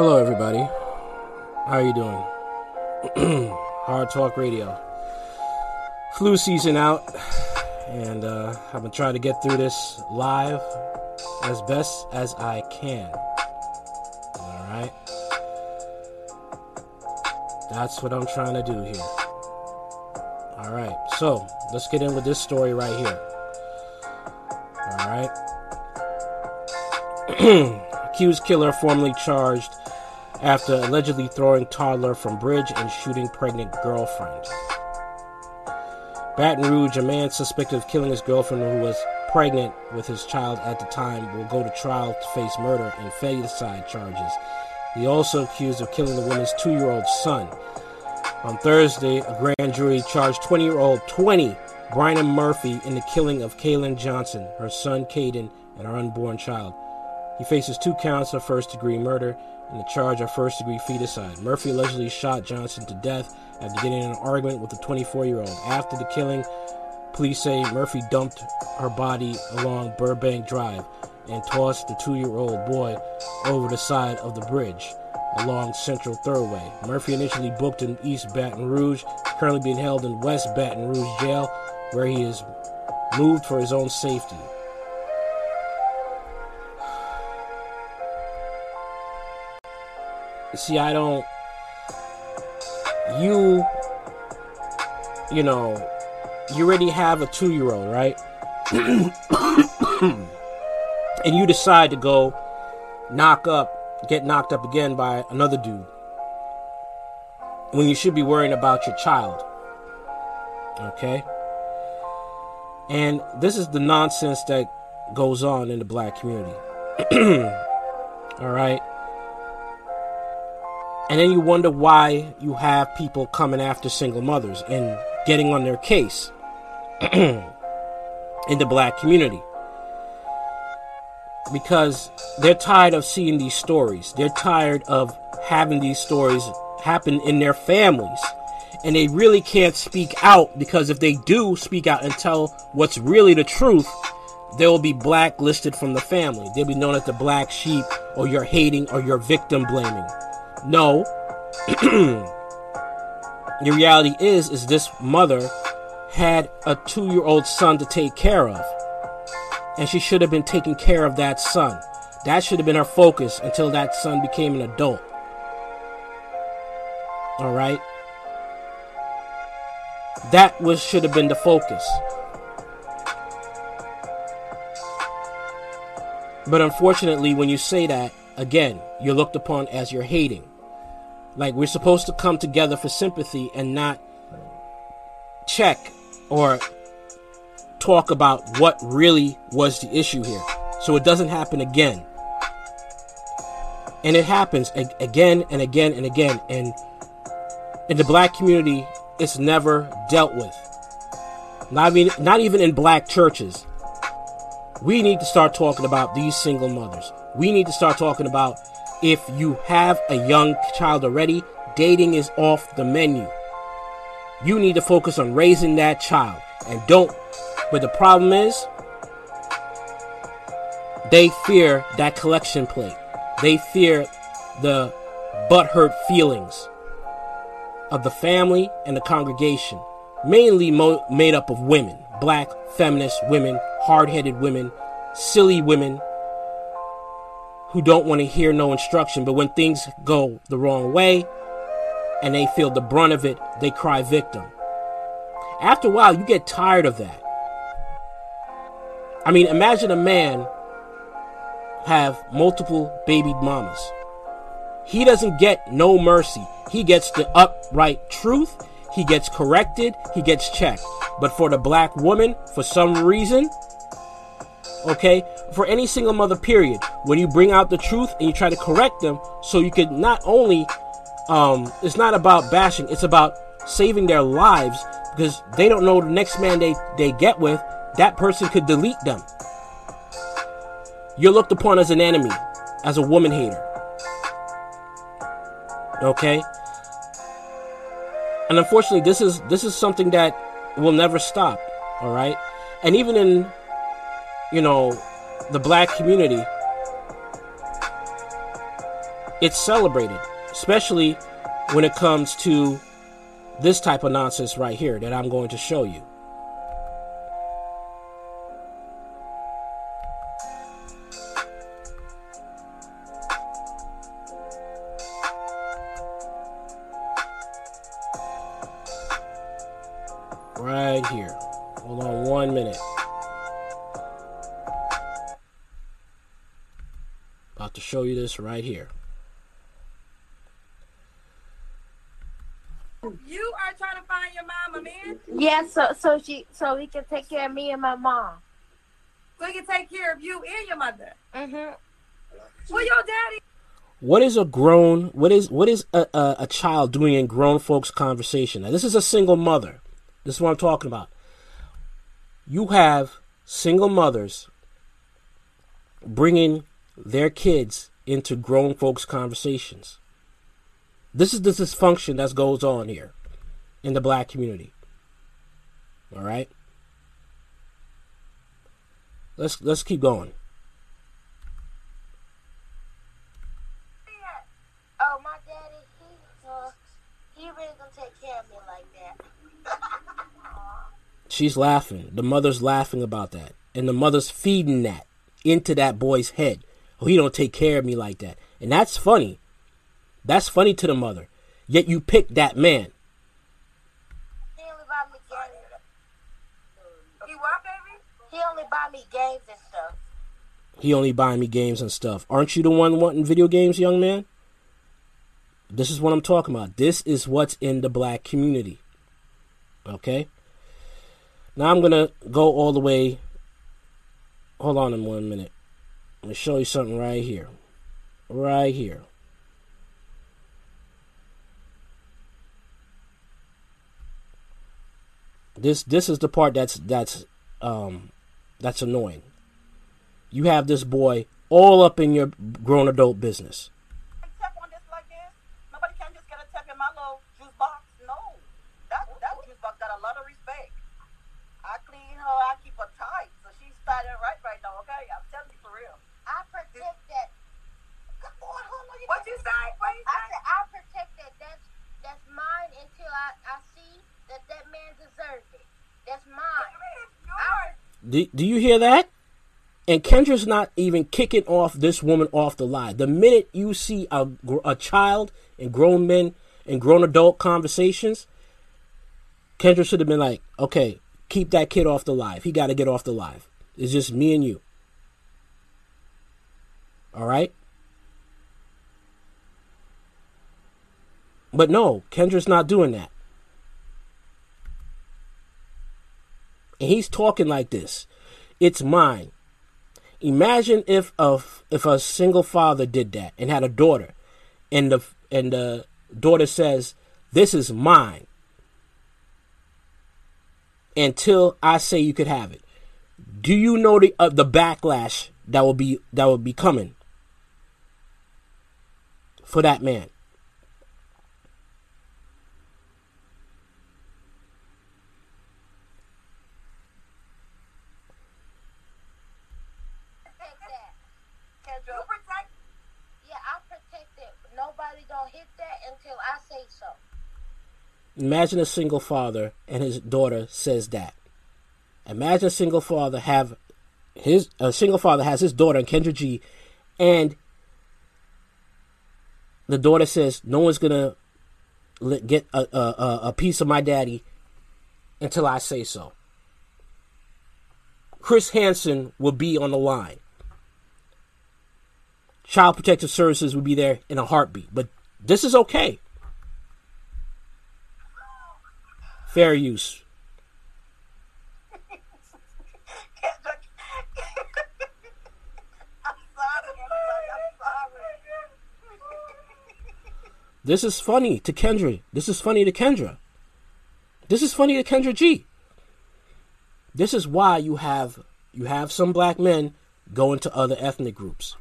Hello, everybody. How are you doing? Hard Talk Radio. Flu season out, and uh, I've been trying to get through this live as best as I can. All right? That's what I'm trying to do here. All right, so let's get in with this story right here. All right. Accused killer formally charged after allegedly throwing toddler from bridge and shooting pregnant girlfriend. Baton Rouge, a man suspected of killing his girlfriend who was pregnant with his child at the time, will go to trial to face murder and filicide charges. He also accused of killing the woman's two-year-old son. On Thursday, a grand jury charged 20-year-old 20 Brian Murphy in the killing of Kaylin Johnson, her son Caden, and her unborn child. He faces two counts of first-degree murder and the charge of first degree feticide. Murphy allegedly shot Johnson to death after getting in an argument with a 24 year old. After the killing, police say Murphy dumped her body along Burbank Drive and tossed the two year old boy over the side of the bridge along Central Thruway. Murphy initially booked in East Baton Rouge, currently being held in West Baton Rouge Jail, where he is moved for his own safety. See, I don't. You, you know, you already have a two year old, right? and you decide to go knock up, get knocked up again by another dude. When you should be worrying about your child. Okay? And this is the nonsense that goes on in the black community. All right? And then you wonder why you have people coming after single mothers and getting on their case in the black community. Because they're tired of seeing these stories. They're tired of having these stories happen in their families. And they really can't speak out because if they do speak out and tell what's really the truth, they will be blacklisted from the family. They'll be known as the black sheep or you're hating or you're victim blaming. No. the reality is is this mother had a 2-year-old son to take care of. And she should have been taking care of that son. That should have been her focus until that son became an adult. All right? That was should have been the focus. But unfortunately, when you say that, again, you're looked upon as you're hating. Like we're supposed to come together for sympathy and not check or talk about what really was the issue here. So it doesn't happen again. And it happens again and again and again. And in the black community, it's never dealt with. Not even, not even in black churches. We need to start talking about these single mothers. We need to start talking about if you have a young child already, dating is off the menu. You need to focus on raising that child and don't. But the problem is, they fear that collection plate. They fear the butthurt feelings of the family and the congregation, mainly mo- made up of women, black, feminist women, hard headed women, silly women who don't want to hear no instruction, but when things go the wrong way and they feel the brunt of it, they cry victim. After a while, you get tired of that. I mean, imagine a man have multiple baby mamas. He doesn't get no mercy. He gets the upright truth. He gets corrected. He gets checked. But for the black woman, for some reason, okay, for any single mother, period, when you bring out the truth and you try to correct them, so you could not only, um, it's not about bashing, it's about saving their lives because they don't know the next man they, they get with, that person could delete them. You're looked upon as an enemy, as a woman hater. Okay? And unfortunately, this is this is something that will never stop. All right, and even in you know the black community, it's celebrated, especially when it comes to this type of nonsense right here that I'm going to show you. Right here. Hold on one minute. About to show you this right here. You are trying to find your mama, man. Yeah, so so she so he can take care of me and my mom. So he can take care of you and your mother. Mm-hmm. Well, your daddy. What is a grown? What is what is a, a, a child doing in grown folks' conversation? Now, this is a single mother. This is what I'm talking about. You have single mothers bringing their kids into grown folks' conversations. This is the dysfunction that goes on here in the black community. All right. Let's let's keep going. Oh, my daddy, he uh, he really gonna take care of me like that. She's laughing. The mother's laughing about that. And the mother's feeding that into that boy's head. Oh, he don't take care of me like that. And that's funny. That's funny to the mother. Yet you pick that man. He only buy me games. He what, baby? He only buy me games and stuff. He only buying me games and stuff. Aren't you the one wanting video games, young man? This is what I'm talking about. This is what's in the black community. Okay? Now I'm going to go all the way. Hold on in one minute. Let me show you something right here. Right here. This this is the part that's that's um that's annoying. You have this boy all up in your grown adult business. tap on this like this. Nobody can just get a tap in my little juice box. No. That that juice box got a lot of respect. I clean her, I keep her tight. So she's fat and right right now, okay? I'm telling you for real. I protect that. Come on, hold on. What you say? What you I say? said I protect that. That's that's mine until I, I see that that man deserves it. That's mine. I, Do, do you hear that? And Kendra's not even kicking off this woman off the lie. The minute you see a, a child and grown men and grown adult conversations, Kendra should have been like, okay, keep that kid off the live. He got to get off the live. It's just me and you. All right? But no, Kendra's not doing that. And he's talking like this. It's mine. Imagine if a if a single father did that and had a daughter, and the and the daughter says, "This is mine." Until I say you could have it. Do you know the uh, the backlash that will be that will be coming for that man? protect that. Kendra, You protect. Yeah, I protect it. Nobody gonna hit that until I say so. Imagine a single father and his daughter says that. Imagine a single father have his a single father has his daughter and Kendra G, and the daughter says no one's gonna get a, a a piece of my daddy until I say so. Chris Hansen will be on the line. Child Protective Services will be there in a heartbeat, but this is okay. Fair use. This is funny to Kendra. This is funny to Kendra. This is funny to Kendra G. This is why you have you have some black men going to other ethnic groups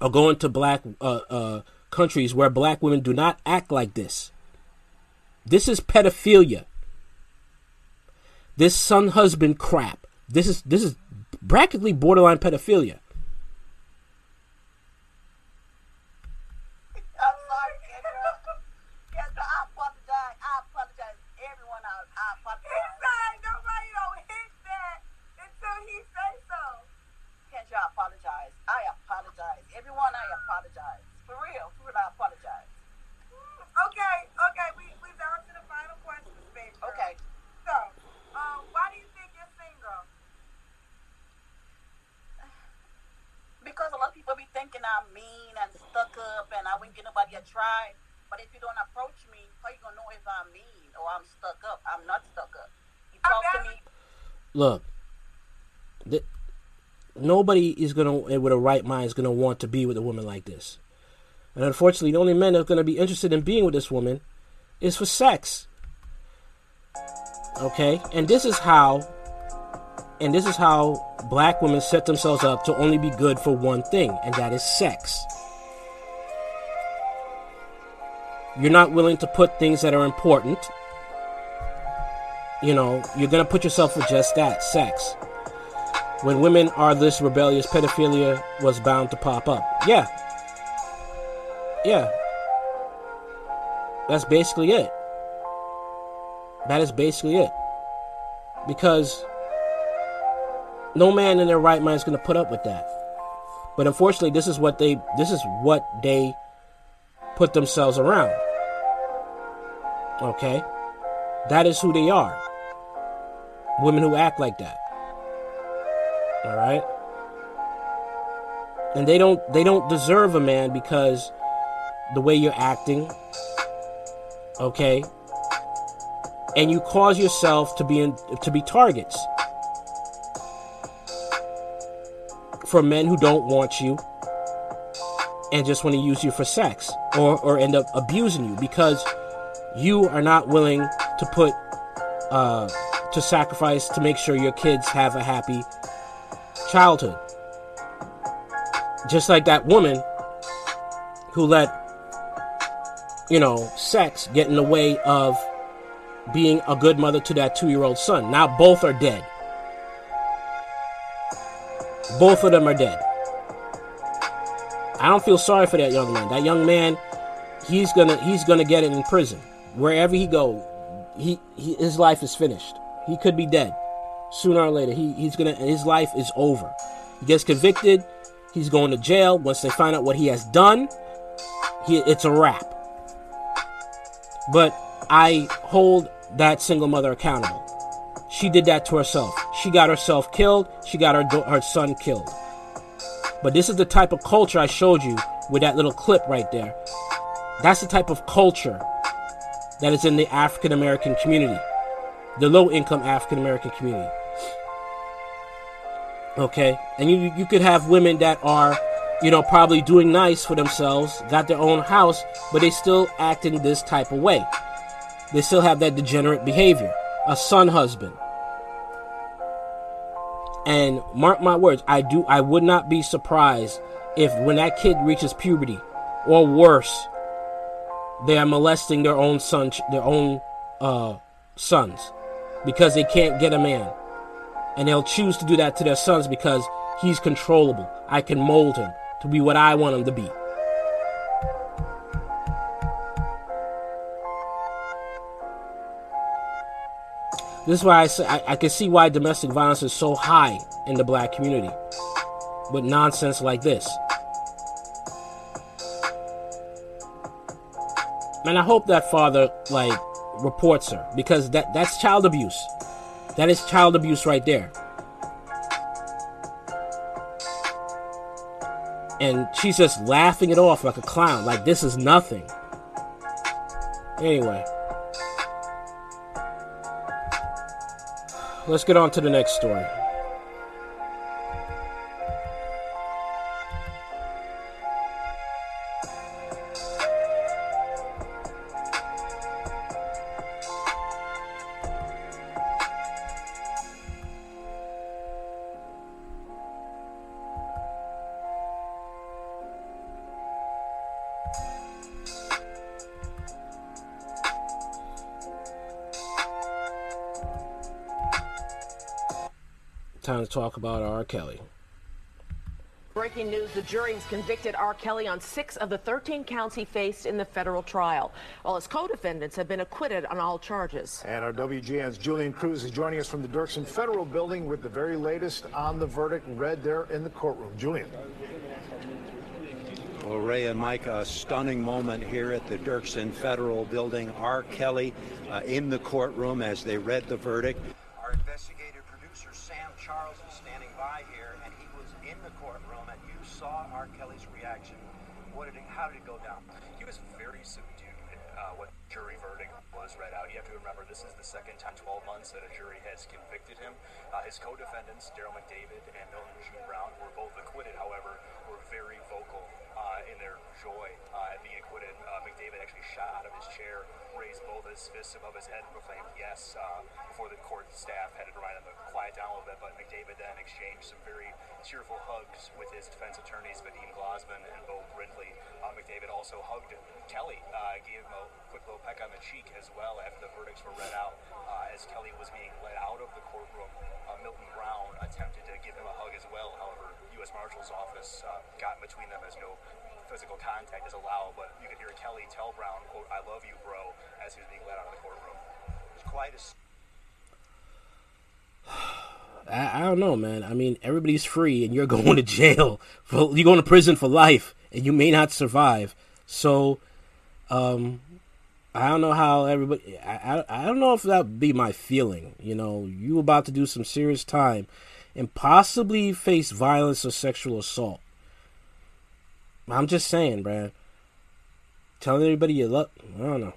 or going to black uh, uh, countries where black women do not act like this. This is pedophilia. This son husband crap. This is this is practically borderline pedophilia. But if you don't approach me, how you gonna know if I'm mean or I'm stuck up? I'm not stuck up. You talk to me. Look, th- nobody is gonna, eh, with a right mind, is gonna want to be with a woman like this. And unfortunately, the only men that are gonna be interested in being with this woman is for sex. Okay, and this is how, and this is how black women set themselves up to only be good for one thing, and that is sex. You're not willing to put things that are important. You know, you're gonna put yourself for just that, sex. When women are this rebellious, pedophilia was bound to pop up. Yeah. Yeah. That's basically it. That is basically it. Because no man in their right mind is going to put up with that. But unfortunately, this is what they this is what they put themselves around. Okay? That is who they are. Women who act like that. All right? And they don't they don't deserve a man because the way you're acting. Okay? And you cause yourself to be in, to be targets for men who don't want you and just want to use you for sex or or end up abusing you because you are not willing to put uh, to sacrifice to make sure your kids have a happy childhood. Just like that woman who let you know sex get in the way of being a good mother to that two-year-old son. Now both are dead. Both of them are dead. I don't feel sorry for that young man. That young man, he's gonna he's gonna get it in prison wherever he go. He, he his life is finished. He could be dead sooner or later. He he's gonna his life is over. He gets convicted. He's going to jail. Once they find out what he has done, he, it's a wrap. But I hold that single mother accountable. She did that to herself. She got herself killed. She got her her son killed. But this is the type of culture I showed you with that little clip right there. That's the type of culture that is in the African American community, the low income African American community. Okay? And you you could have women that are, you know, probably doing nice for themselves, got their own house, but they still act in this type of way. They still have that degenerate behavior. A son husband. And mark my words, I do I would not be surprised if when that kid reaches puberty or worse, they are molesting their own son their own uh, sons because they can't get a man. And they'll choose to do that to their sons because he's controllable. I can mold him to be what I want him to be. This is why I say I, I can see why domestic violence is so high in the black community with nonsense like this. And I hope that father like reports her because that that's child abuse. That is child abuse right there. And she's just laughing it off like a clown, like this is nothing. Anyway. Let's get on to the next story. Kelly. Breaking news the jury has convicted R. Kelly on six of the 13 counts he faced in the federal trial. while his co defendants have been acquitted on all charges. And our WGN's Julian Crews is joining us from the Dirksen Federal Building with the very latest on the verdict read there in the courtroom. Julian. Well, Ray and Mike, a stunning moment here at the Dirksen Federal Building. R. Kelly uh, in the courtroom as they read the verdict. Our investigative producer Sam Charles is standing by here, and he was in the courtroom, and you saw R. Kelly's reaction what did it, how did it go down? He was very subdued uh, when jury verdict was read out. You have to remember this time 12 months that a jury has convicted him. Uh, his co-defendants, Derrel McDavid and Milton G. Brown, were both acquitted. However, were very vocal uh, in their joy uh, at being acquitted. Uh, McDavid actually shot out of his chair, raised both his fists above his head, and proclaimed yes uh, before the court staff had to remind him to quiet down a little bit. But McDavid then exchanged some very cheerful hugs with his defense attorneys, Vadim Glozman and Beau Brindley. Uh, McDavid also hugged Kelly, uh, gave him a quick little peck on the cheek as well after the verdicts were read out. As Kelly was being led out of the courtroom, Milton Brown attempted to give him a hug as well. However, U.S. Marshal's office got in between them as no physical contact is allowed. But you could hear Kelly tell Brown, "quote I love you, bro," as he was being led out of the courtroom. It was quite a I, I don't know, man. I mean, everybody's free, and you're going to jail for you're going to prison for life, and you may not survive. So, um, I don't know how everybody. I, I I don't know if that would be my feeling. You know, you about to do some serious time, and possibly face violence or sexual assault. I'm just saying, Brad. Telling everybody you love. I don't know.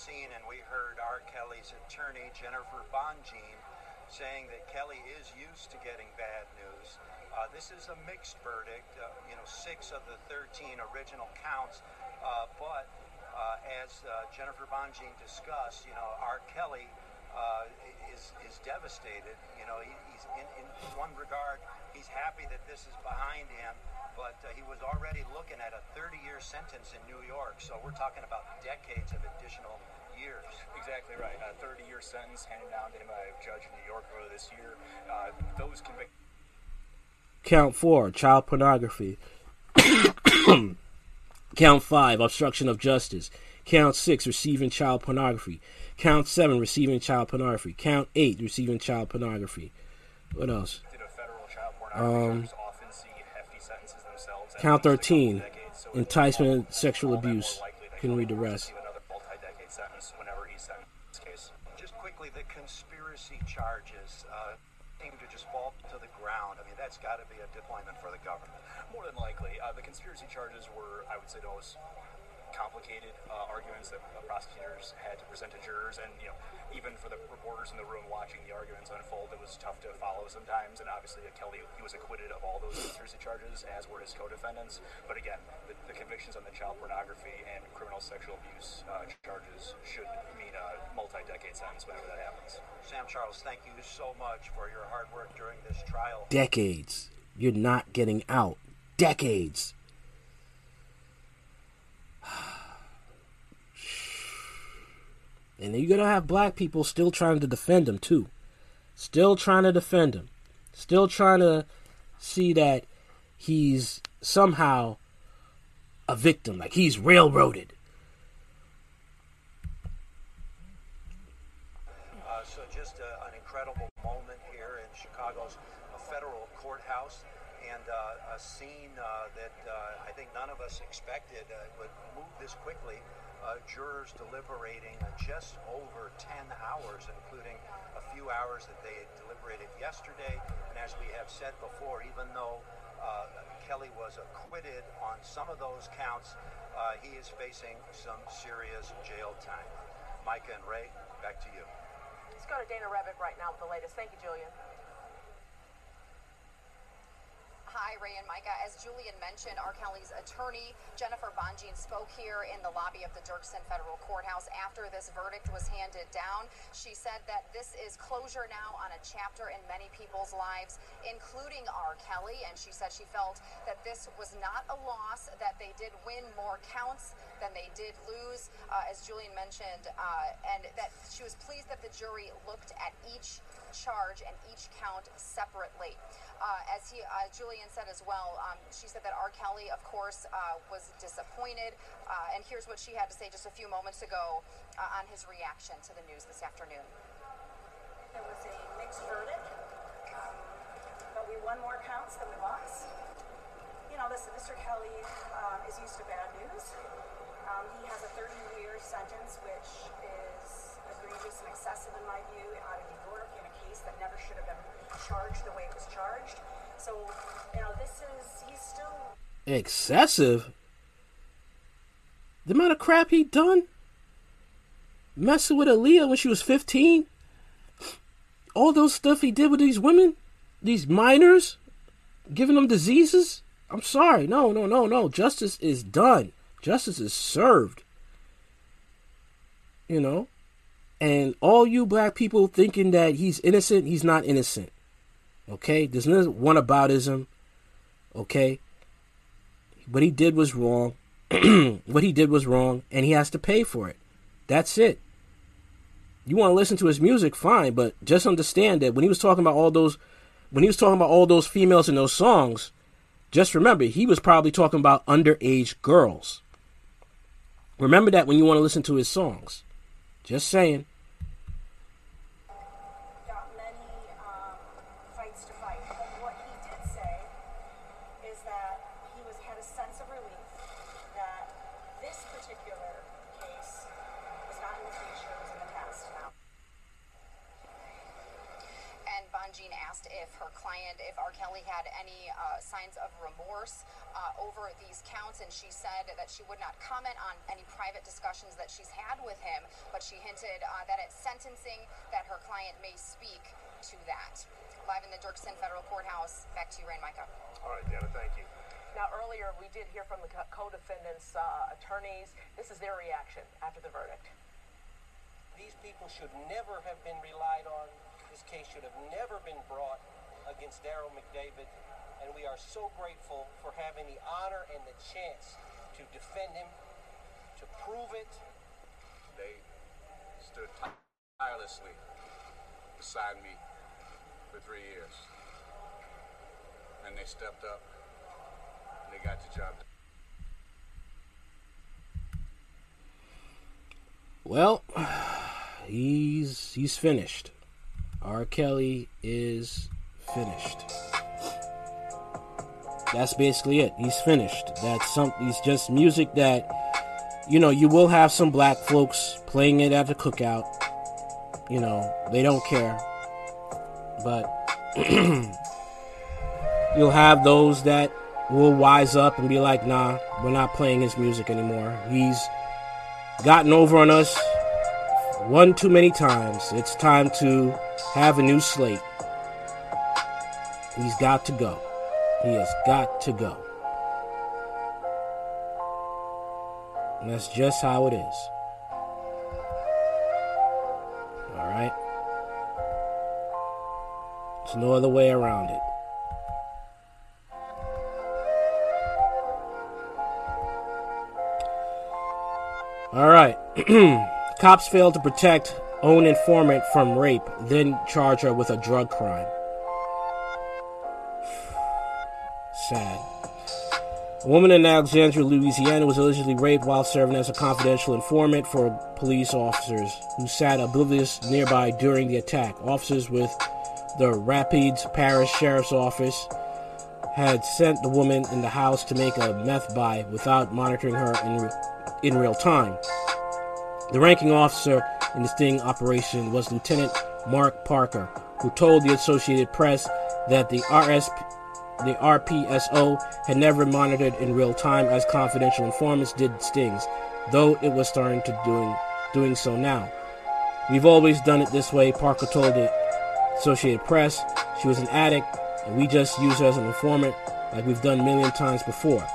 Scene, and we heard R. Kelly's attorney, Jennifer Bonjean, saying that Kelly is used to getting bad news. Uh, this is a mixed verdict. Uh, you know, six of the 13 original counts. Uh, but uh, as uh, Jennifer Bonjean discussed, you know, R. Kelly uh, is is devastated. You know, he, he's in, in one regard, he's happy that this is behind him, but uh, he was already looking at a 30-year sentence in New York. So we're talking about decades of additional years. Exactly right. A 30-year sentence handed down to him by a judge in New York earlier this year. Uh, those convicted. Count four, child pornography. Count five, obstruction of justice. Count six, receiving child pornography. Count seven, receiving child pornography. Count eight, receiving child pornography. What else? Um, count 13, enticement and sexual abuse. Can read the rest. Just quickly, the conspiracy charges uh, seem to just fall to the ground. I mean, that's got to be a deployment for the government. More than likely. Uh, the conspiracy charges were, I would say, the most complicated uh, arguments that uh, prosecutors had to present to jurors, and you know, even for the reporters in the room watching the arguments unfold, it was tough to follow sometimes. And obviously, Kelly he was acquitted of all those conspiracy charges, as were his co-defendants. But again, the, the convictions on the child pornography and criminal sexual abuse uh, charges should mean a multi-decade sentence whenever that happens. Sam Charles, thank you so much for your hard work during this trial. Decades. You're not getting out. Decades. And you're going to have black people still trying to defend him, too. Still trying to defend him. Still trying to see that he's somehow a victim, like he's railroaded. Uh, so just uh, an incredible moment here in Chicago's uh, federal courthouse, and a scene that I think none of us expected quickly. Uh, jurors deliberating just over 10 hours, including a few hours that they had deliberated yesterday. And as we have said before, even though uh, Kelly was acquitted on some of those counts, uh, he is facing some serious jail time. Micah and Ray, back to you. Let's go to Dana Rebik right now with the latest. Thank you, Julian. Hi, Ray and Micah. As Julian mentioned, R. Kelly's attorney, Jennifer Bonjean, spoke here in the lobby of the Dirksen Federal Courthouse after this verdict was handed down. She said that this is closure now on a chapter in many people's lives, including R. Kelly. And she said she felt that this was not a loss, that they did win more counts than they did lose, uh, as Julian mentioned, uh, and that she was pleased that the jury looked at each charge and each count separately. Uh, as he, uh, Julian said as well, um, she said that R. Kelly, of course, uh, was disappointed. Uh, and here's what she had to say just a few moments ago uh, on his reaction to the news this afternoon. There was a mixed verdict, um, but we won more counts than we lost. You know, listen, Mr. Kelly um, is used to bad news. Um, he has a 30-year sentence, which is egregious and excessive in my view, out of New York in a case that never should have been charged the way it was charged. So, you know, this is, he's still Excessive? The amount of crap he done? Messing with Aaliyah when she was 15? All those stuff he did with these women? These minors? Giving them diseases? I'm sorry. No, no, no, no. Justice is done. Justice is served. You know? And all you black people thinking that he's innocent, he's not innocent. Okay? There's no one aboutism. Okay? What he did was wrong. what he did was wrong, and he has to pay for it. That's it. You want to listen to his music, fine, but just understand that when he was talking about all those, when he was talking about all those females in those songs, just remember he was probably talking about underage girls. Remember that when you want to listen to his songs. Just saying. got many um, fights to fight. But what he did say is that he was had a sense of relief that this particular case was not in the future, it was in the past now. And Bonjean asked if her client, if R. Kelly had any uh, signs of remorse uh, over these counts, and she said that she would not comment on any private discussions that she's had with him, but she hinted uh, that at sentencing that her client may speak to that. Live in the Dirksen Federal Courthouse, back to you, Rain Micah. All right, Dana, thank you. Now, earlier we did hear from the co- co-defendants' uh, attorneys. This is their reaction after the verdict. These people should never have been relied on. This case should have never been brought against Derrel McDavid. And we are so grateful for having the honor and the chance to defend him, to prove it. They stood tirelessly beside me for three years. And they stepped up and they got the job done. Well, he's he's finished. R. Kelly is finished. That's basically it. He's finished. That's some. He's just music that, you know, you will have some black folks playing it at the cookout. You know, they don't care. But you'll have those that will wise up and be like, "Nah, we're not playing his music anymore. He's gotten over on us one too many times. It's time to have a new slate. He's got to go. He has got to go. And that's just how it is. Alright? There's no other way around it. Alright. Cops failed to protect own informant from rape, then charge her with a drug crime. Sad. A woman in Alexandria, Louisiana was allegedly raped while serving as a confidential informant for police officers who sat oblivious nearby during the attack. Officers with the Rapides Parish Sheriff's Office had sent the woman in the house to make a meth buy without monitoring her in, re- in real time. The ranking officer in the sting operation was Lieutenant Mark Parker, who told the Associated Press that the RS the RPSO had never monitored in real time as confidential informants did stings, though it was starting to doing doing so now. We've always done it this way, Parker told the Associated Press. She was an addict, and we just used her as an informant like we've done a million times before.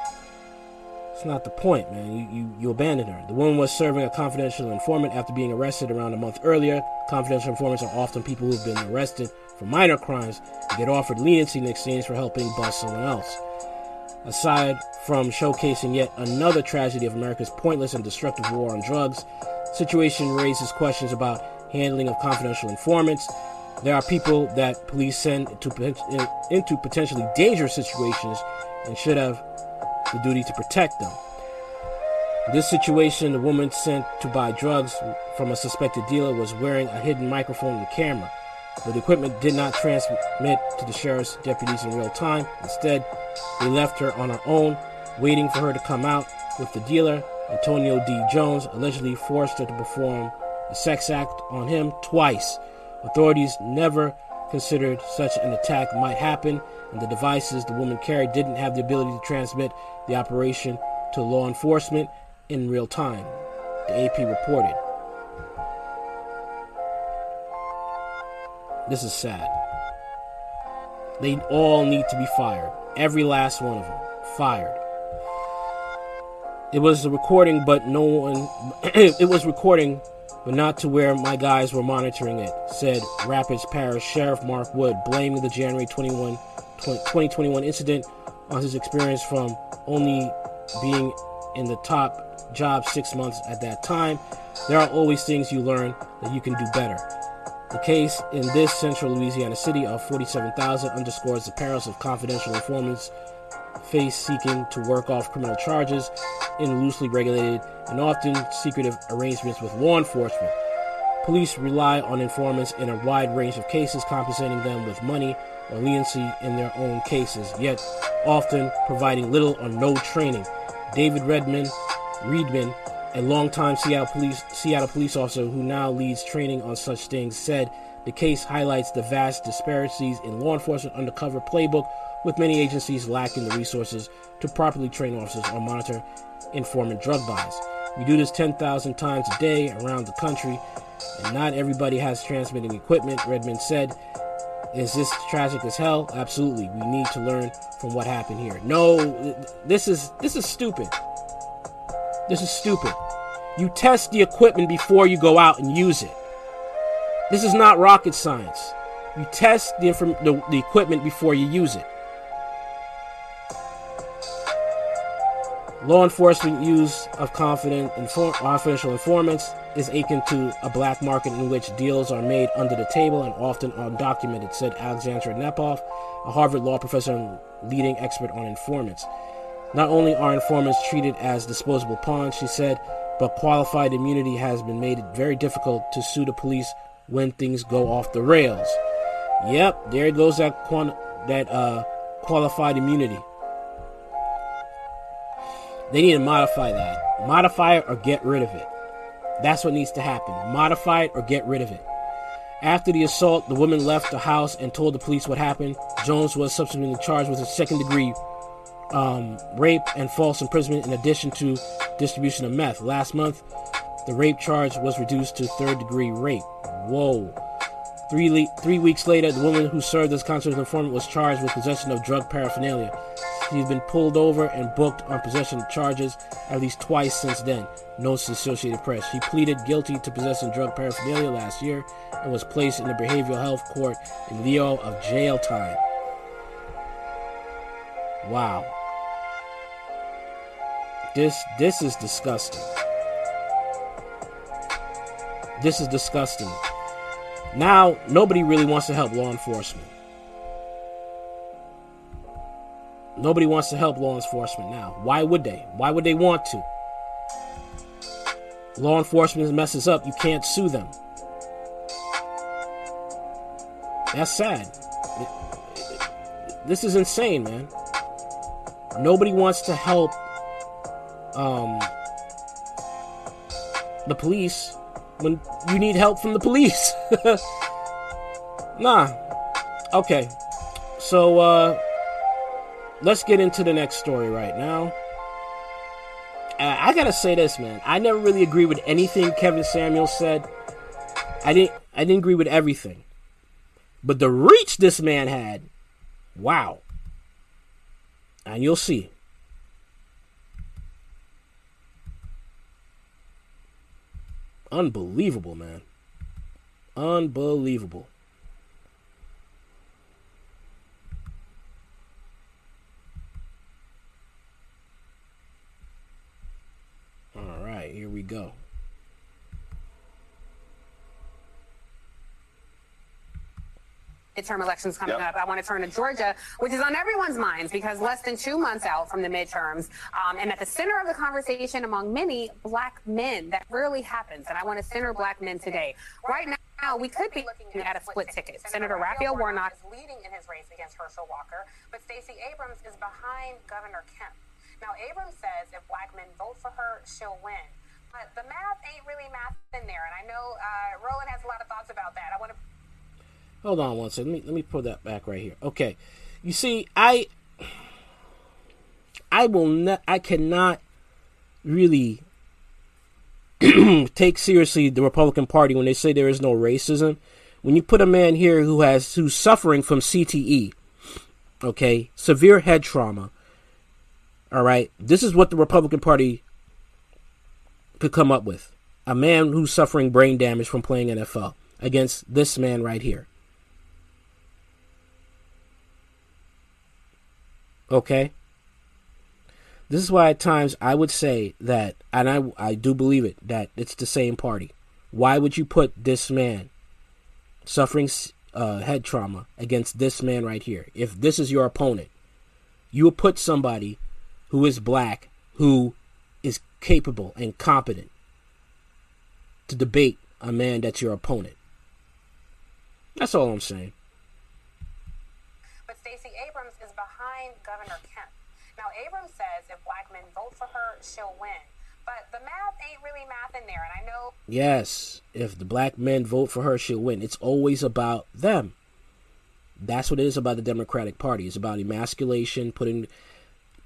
It's not the point, man. You, you, you abandoned her. The woman was serving a confidential informant after being arrested around a month earlier. Confidential informants are often people who've been arrested for minor crimes and get offered leniency in exchange for helping bust someone else. Aside from showcasing yet another tragedy of America's pointless and destructive war on drugs, situation raises questions about handling of confidential informants. There are people that police send into, into potentially dangerous situations and should have the duty to protect them. In this situation, the woman sent to buy drugs from a suspected dealer was wearing a hidden microphone and camera, but the equipment did not transmit to the sheriff's deputies in real time. Instead, they left her on her own, waiting for her to come out with the dealer. Antonio D. Jones allegedly forced her to perform a sex act on him twice. Authorities never considered such an attack might happen, and the devices the woman carried didn't have the ability to transmit the operation to law enforcement in real time, the AP reported. This is sad. They all need to be fired. Every last one of them. Fired. It was a recording, but no one. it was recording, but not to where my guys were monitoring it, said Rapides Parish Sheriff Mark Wood, blaming the January 21, 2021 incident on his experience from only being in the top job six months at that time. There are always things you learn that you can do better. The case in this central Louisiana city of 47,000 underscores the perils of confidential informants face seeking to work off criminal charges in loosely regulated and often secretive arrangements with law enforcement. Police rely on informants in a wide range of cases, compensating them with money or leniency in their own cases, yet often providing little or no training. David Redman, Reedman, a longtime Seattle police Seattle police officer who now leads training on such things, said the case highlights the vast disparities in law enforcement undercover playbook, with many agencies lacking the resources to properly train officers or monitor informant drug buys. We do this 10,000 times a day around the country, and not everybody has transmitting equipment, Redmond said. Is this tragic as hell? Absolutely. We need to learn from what happened here. No, this is this is stupid. This is stupid. You test the equipment before you go out and use it. This is not rocket science. You test the, inform- the, the equipment before you use it. Law enforcement use of confident inform- artificial informants is akin to a black market in which deals are made under the table and often undocumented, said Alexandra Natapoff, a Harvard law professor and leading expert on informants. Not only are informants treated as disposable pawns, she said, but qualified immunity has been made very difficult to sue the police when things go off the rails. Yep, there goes that quant- that uh, qualified immunity. They need to modify that. Modify it or get rid of it. That's what needs to happen. Modify it or get rid of it. After the assault, the woman left the house and told the police what happened. Jones was subsequently charged with a second degree um, rape and false imprisonment in addition to distribution of meth. Last month, the rape charge was reduced to third degree rape. Whoa. Three, le- three weeks later, the woman who served as confidential informant was charged with possession of drug paraphernalia. She's been pulled over and booked on possession charges at least twice since then, notes the Associated Press. She pleaded guilty to possessing drug paraphernalia last year and was placed in the behavioral health court in lieu of jail time. Wow. This this is disgusting. This is disgusting. Now nobody really wants to help law enforcement. Nobody wants to help law enforcement now. Why would they? Why would they want to? Law enforcement messes up, you can't sue them. That's sad. This is insane, man. Nobody wants to help um, the police when you need help from the police. nah. Okay. So uh let's get into the next story right now. Uh, I gotta say this, man. I never really agree with anything Kevin Samuel said. I didn't. I didn't agree with everything, but the reach this man had, wow. And you'll see. Unbelievable, man. Unbelievable. All right, here we go. Midterm elections coming yep. up, I want to turn to Georgia, which is on everyone's minds because less than two months out from the midterms, um, and at the center of the conversation among many black men. That rarely happens, and I want to center black men today. Right now, we could be looking at a split ticket. Senator Raphael Warnock is leading in his race against Herschel Walker, but Stacey Abrams is behind Governor Kemp. Now, Abrams says if black men vote for her, she'll win. But the math ain't really math in there, and I know uh, Roland has a lot of thoughts about that. I want to Hold on one second. Let me let me put that back right here. Okay. You see, I I will not I cannot really take seriously the Republican Party when they say there is no racism. When you put a man here who has who's suffering from CTE, okay, severe head trauma. All right, this is what the Republican Party could come up with: a man who's suffering brain damage from playing NFL against this man right here. Okay. This is why at times I would say that, and I I do believe it that it's the same party. Why would you put this man suffering uh, head trauma against this man right here? If this is your opponent, you would put somebody who is black who is capable and competent to debate a man that's your opponent. That's all I'm saying. But Stacey Abrams is behind Governor Kemp. Now, Abrams says if black men vote for her, she'll win. But the math ain't really math in there, and I know. Yes, if the black men vote for her, she'll win. It's always about them. That's what it is about the Democratic Party. It's about emasculation, putting,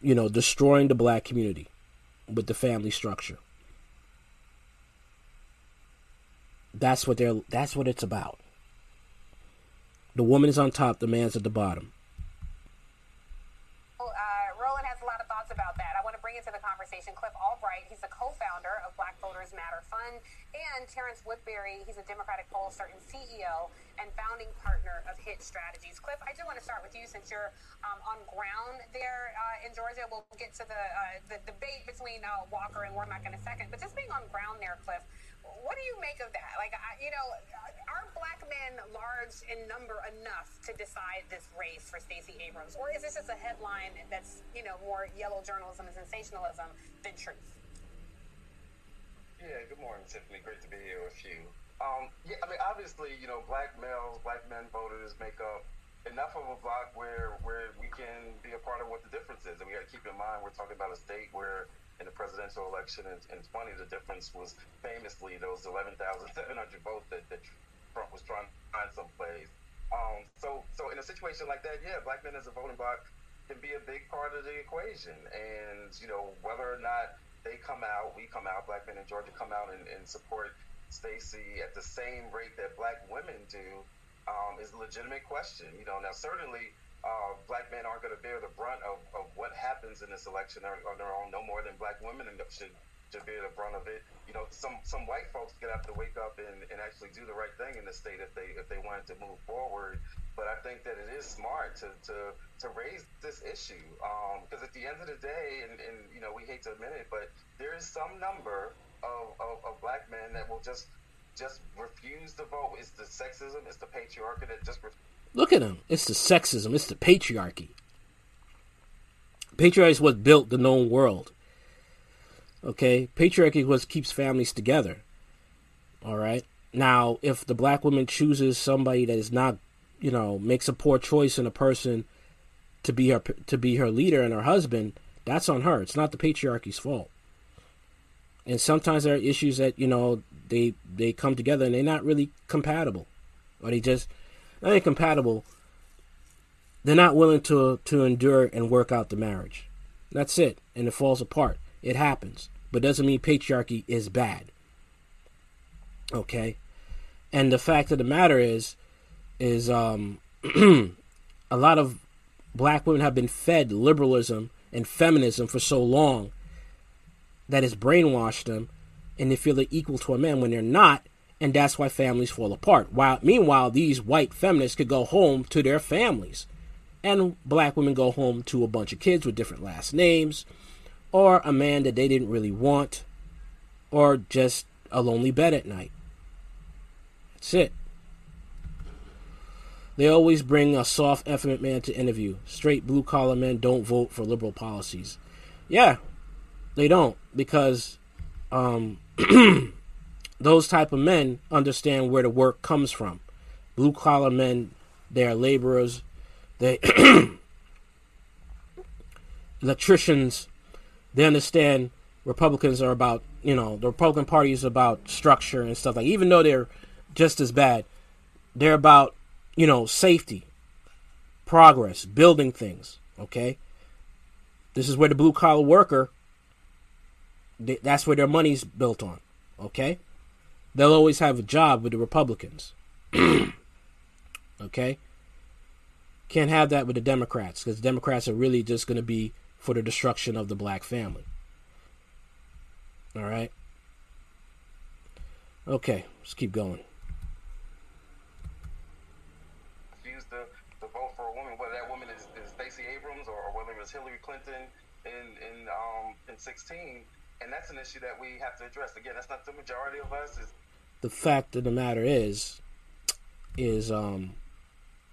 you know, destroying the black community with the family structure. That's what they're. That's what it's about. The woman is on top, the man's at the bottom. Uh, Roland has a lot of thoughts about that. I want to bring into the conversation Cliff Albright. He's the co-founder of Black Voters Matter And Terrance Woodbury. He's a Democratic pollster and CEO and founding partner of Hit Strategies. Cliff, I do want to start with you since you're um, on ground there uh, in Georgia. We'll get to the uh, the debate between uh, Walker and Warnock in a second, but just being on ground there, Cliff what do you make of that? Like, you know, are black men large in number enough to decide this race for Stacey Abrams, or is this just a headline that's you know more yellow journalism and sensationalism than truth? Yeah. Good morning, Tiffany. Great to be here with you. Um, yeah, I mean, obviously, you know, black males, black men voters make up enough of a block where where we can be a part of what the difference is, and we got to keep in mind we're talking about a state where in the presidential election in, in 20, the difference was famously those 11,700 votes that, that Trump was trying to find someplace. Um, so, so in a situation like that, yeah, black men as a voting block can be a big part of the equation. And, you know, whether or not they come out, we come out, black men in Georgia come out and, and support Stacey at the same rate that black women do um, is a legitimate question. You know, now certainly uh, black men aren't going to bear the brunt of, of what happens in this election on, their own, no more than black women should should bear the brunt of it. You know, some some white folks gonna have to wake up and, and actually do the right thing in the state if they if they wanted to move forward. But I think that it is smart to to, to raise this issue because um, at the end of the day, and, and you know we hate to admit it, but there is some number of, of, of black men that will just just refuse to vote. It's the sexism, it's the patriarchy that just refuses Look at them. It's the sexism. It's the patriarchy. Patriarchy is what built the known world. Okay? Patriarchy is what keeps families together. All right? Now, if the black woman chooses somebody that is not, you know, makes a poor choice in a person to be her to be her leader and her husband, that's on her. It's not the patriarchy's fault. And sometimes there are issues that, you know, they they come together and they're not really compatible. Or they just they're incompatible. They're not willing to to endure and work out the marriage. That's it, and it falls apart. It happens, but doesn't mean patriarchy is bad. Okay, and the fact of the matter is, is um, a lot of black women have been fed liberalism and feminism for so long that it's brainwashed them, and they feel they're equal to a man when they're not, and that's why families fall apart. While meanwhile, these white feminists could go home to their families, and black women go home to a bunch of kids with different last names, or a man that they didn't really want, or just a lonely bed at night. That's it. They always bring a soft, effeminate man to interview. Straight blue collar men don't vote for liberal policies. Yeah, they don't because um, those type of men understand where the work comes from. Blue collar men, they are laborers, they electricians. They understand Republicans are about you know the Republican Party is about structure and stuff like. Even though they're just as bad, they're about you know, safety, progress, building things. Okay, this is where the blue collar worker. That's where their money's built on. Okay, they'll always have a job with the Republicans. okay, can't have that with the Democrats because Democrats are really just going to be for the destruction of the black family. All right. Okay, let's keep going. Refuse to, to vote for a woman, whether that woman is, is Stacey Abrams or, was Hillary Clinton in in um in 16, and that's an issue that we have to address. Again, that's not the majority of us. Is the fact of the matter is, is um,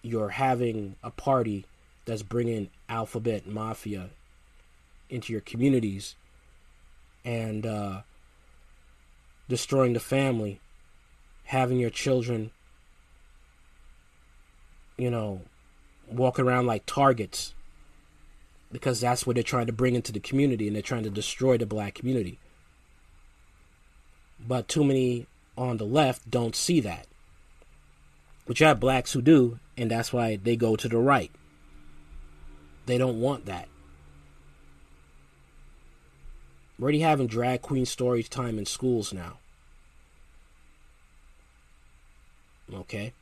you're having a party that's bringing alphabet mafia into your communities and uh, destroying the family, having your children, you know, walk around like targets because that's what they're trying to bring into the community and they're trying to destroy the black community. But too many on the left don't see that. But you have blacks who do, and that's why they go to the right. They don't want that. We're already having drag queen story time in schools now. Okay?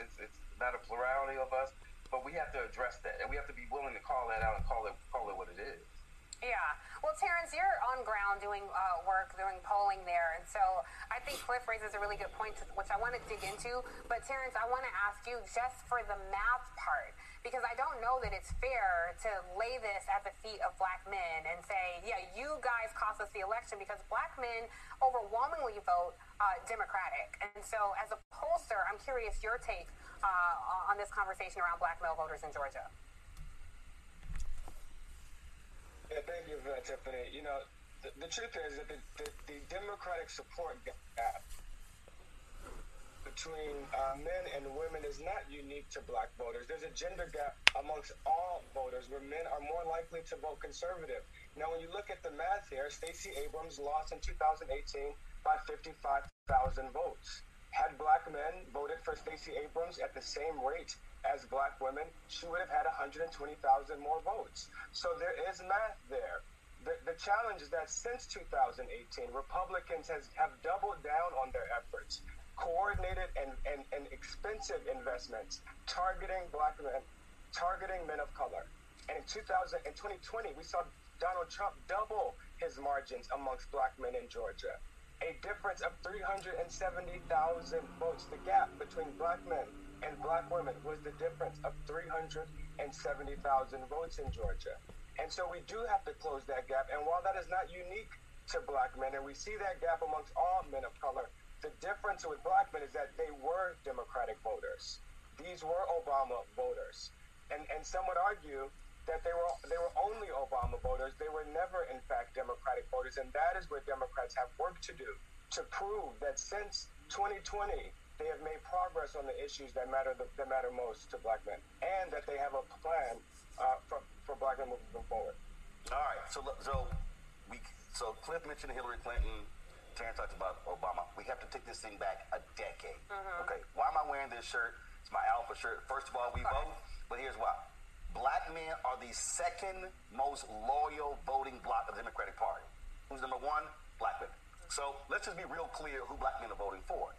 it's, it's not a plurality of us, but we have to address that, and we have to be willing to call that out and call it call it what it is. Yeah. Terrance, you're on ground doing uh, work, doing polling there. And so I think Cliff raises a really good point, which I want to dig into. But, Terrance, I want to ask you just for the math part, because I don't know that it's fair to lay this at the feet of black men and say, yeah, you guys cost us the election because black men overwhelmingly vote uh, Democratic. And so, as a pollster, I'm curious your take uh, on this conversation around black male voters in Georgia. Yeah, thank you for that, Tiffany. You know, the, the truth is that the, the, the Democratic support gap between uh, men and women is not unique to black voters. There's a gender gap amongst all voters where men are more likely to vote conservative. Now, when you look at the math here, Stacey Abrams lost in 2018 by 55,000 votes. Had black men voted for Stacey Abrams at the same rate as black women, she would have had 120,000 more votes. So there is math there. The, the challenge is that since 2018, Republicans has, have doubled down on their efforts, coordinated and, and, and expensive investments targeting black men, targeting men of color. And in 2000, in 2020, we saw Donald Trump double his margins amongst black men in Georgia a difference of 370,000 votes. The gap between black men and black women was the difference of 370,000 votes in Georgia. And so we do have to close that gap. And while that is not unique to black men, and we see that gap amongst all men of color, the difference with black men is that they were Democratic voters. These were Obama voters. And, and some would argue that they were they were only Obama voters. They were never, in fact, Democratic voters, and that is where Democrats have work to do to prove that since 2020 they have made progress on the issues that matter that matter most to black men, and that they have a plan uh, for for black men moving forward. All right, so so we so Cliff mentioned Hillary Clinton. Terrance talked about Obama. We have to take this thing back a decade. Mm-hmm. Okay, why am I wearing this shirt? It's my alpha shirt. First of all, we vote, but here's why black men are the second most loyal voting bloc of the Democratic Party. Who's number one? Black women. So let's just be real clear who black men are voting for.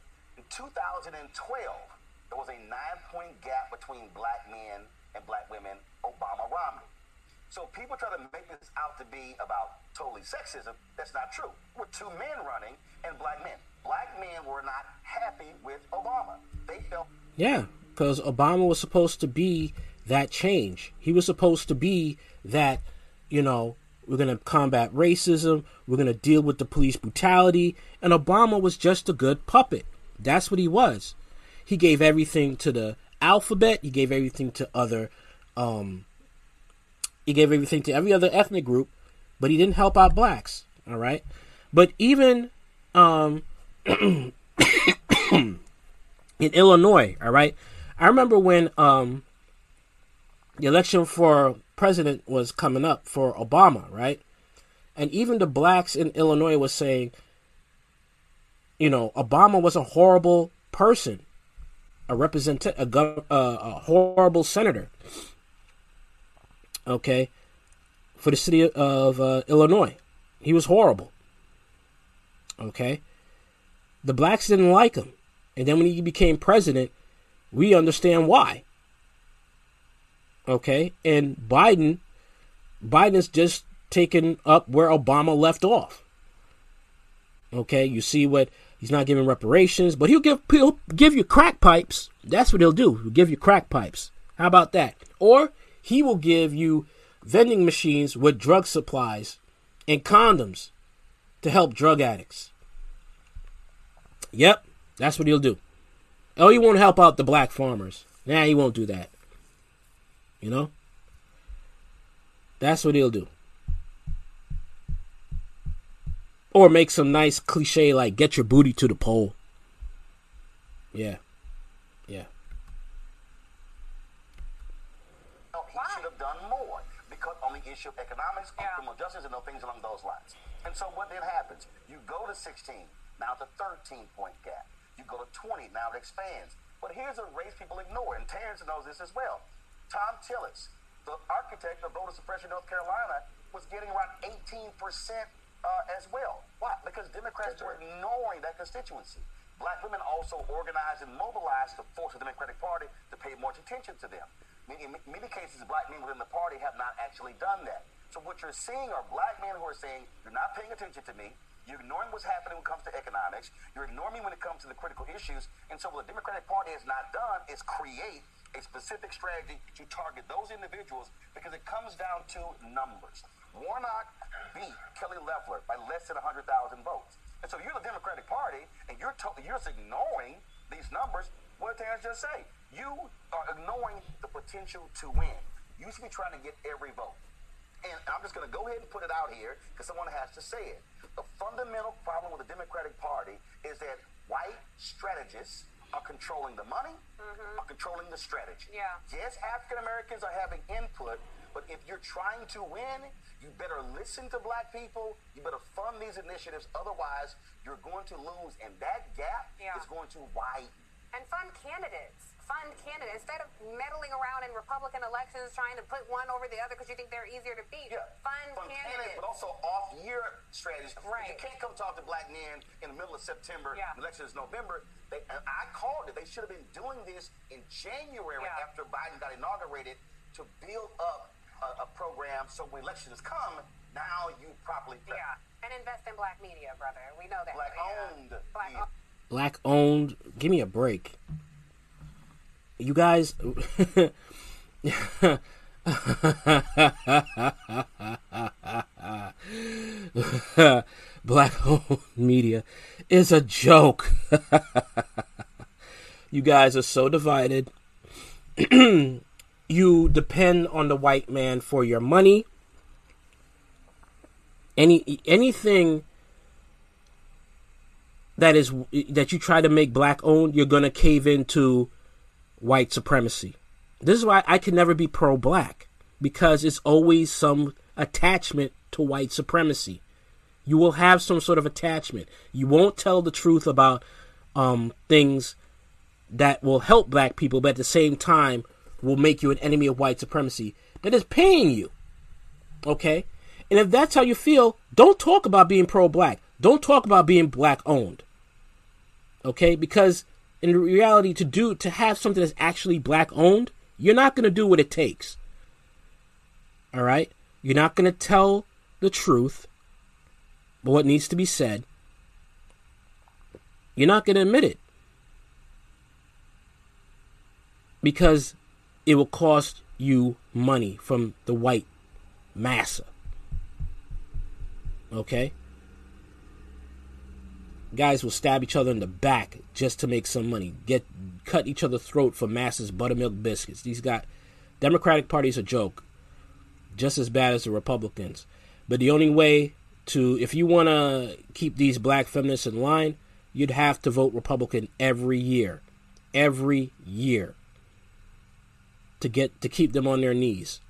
In 2012, there was a nine point gap between black men and black women, Obama Romney. So people try to make this out to be about totally sexism. That's not true. We're two men running and black men. Black men were not happy with Obama. They felt. Yeah, because Obama was supposed to be that change. He was supposed to be that, you know, we're going to combat racism, we're going to deal with the police brutality, and Obama was just a good puppet. That's what he was. He gave everything to the alphabet, he gave everything to other um he gave everything to every other ethnic group, but he didn't help out blacks, all right? But even um in Illinois, all right? I remember when um the election for president was coming up for Obama, right? And even the blacks in Illinois was saying, you know, Obama was a horrible person, a represent a, gov- uh, a horrible senator. Okay, for the city of uh, Illinois, he was horrible. Okay, the blacks didn't like him, and then when he became president, we understand why. Okay, and Biden, Biden's just taken up where Obama left off. Okay, you see what he's not giving reparations, but he'll give he'll give you crack pipes. That's what he'll do. He'll give you crack pipes. How about that? Or he will give you vending machines with drug supplies and condoms to help drug addicts. Yep, that's what he'll do. Oh, he won't help out the black farmers. Nah, he won't do that. You know? That's what he'll do. Or make some nice cliche like get your booty to the pole. Yeah. Yeah. No, he should have done more because on the issue of economics, criminal justice, and those things along those lines. And so what then happens? You go to 16, now it's a 13 point gap. You go to 20, now it expands. But here's a race people ignore, and Terrance knows this as well. Thom Tillis, the architect of voter suppression in North Carolina, was getting around 18% uh, as well. Why? Because Democrats were ignoring that constituency. Black women also organized and mobilized to force the Democratic Party to pay more attention to them. In many cases, black men within the party have not actually done that. So what you're seeing are black men who are saying, you're not paying attention to me. You're ignoring what's happening when it comes to economics. You're ignoring me when it comes to the critical issues. And so what the Democratic Party has not done is create a specific strategy to target those individuals because it comes down to numbers. Warnock beat Kelly Loeffler by less than 100,000 votes. And so you're the Democratic Party, and you're to- you're just ignoring these numbers. What did Terrance just say? You are ignoring the potential to win. You should be trying to get every vote. And I'm just going to go ahead and put it out here because someone has to say it. The fundamental problem with the Democratic Party is that white strategists are controlling the money, mm-hmm. are controlling the strategy. Yeah. Yes, African Americans are having input, but if you're trying to win, you better listen to black people. You better fund these initiatives. Otherwise, you're going to lose, and that gap Yeah. is going to widen. And fund candidates. Fund candidates. Instead of meddling around in Republican elections trying to put one over the other because you think they're easier to beat. Fund Fund candidates, candidates. but also off-year strategies. Right. You can't come talk to black men in the middle of September. Yeah. The election is November. They, and I called it. They should have been doing this in January Yeah. after Biden got inaugurated to build up a, a program so when elections come, now you properly prep. Yeah. And invest in black media, brother. We know that. Black Yeah. owned. Black media. Black owned. Give me a break. You guys. Black owned media is a joke. you guys are so divided. you depend on the white man for your money. Any anything that is that you try to make black owned, you're gonna cave into white supremacy. This is why I can never be pro black because it's always some attachment to white supremacy. You will have some sort of attachment. You won't tell the truth about um, things that will help black people, but at the same time will make you an enemy of white supremacy that is paying you. Okay? And if that's how you feel, don't talk about being pro black. Don't talk about being black owned. Okay? Because in reality, to do to have something that's actually black owned, you're not gonna do what it takes. Alright? You're not gonna tell the truth, but what needs to be said. You're not gonna admit it. Because it will cost you money from the white massa. Okay? Guys will stab each other in the back just to make some money. Get cut each other's throat for masses buttermilk biscuits. These got Democratic Party's a joke. Just as bad as the Republicans. But the only way to if you want to keep these black feminists in line, you'd have to vote Republican every year. Every year. To get to keep them on their knees.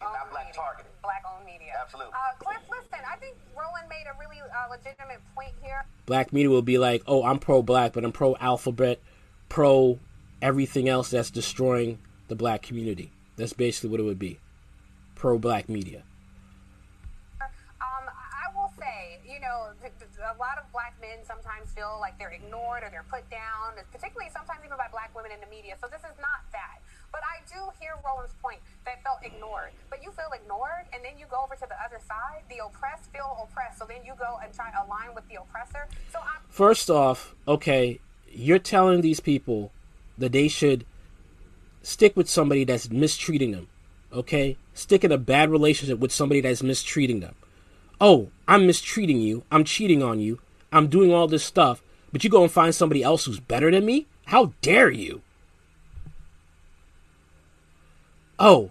Not black targeted. Black owned media. Absolutely. Uh, Cliff, listen, I think Roland made a really uh, legitimate point here. Black media will be like, oh, I'm pro black, but I'm pro alphabet, pro everything else that's destroying the black community. That's basically what it would be. Pro black media. Um, I will say, you know, th- th- a lot of black men sometimes feel like they're ignored or they're put down, particularly sometimes even by black women in the media. So this is not that. But I do hear Roland's point that felt ignored. But you feel ignored, and then you go over to the other side. The oppressed feel oppressed, so then you go and try align with the oppressor. So I'm First off, okay, you're telling these people that they should stick with somebody that's mistreating them. Okay? Stick in a bad relationship with somebody that's mistreating them. Oh, I'm mistreating you. I'm cheating on you. I'm doing all this stuff. But you go and find somebody else who's better than me? How dare you? Oh,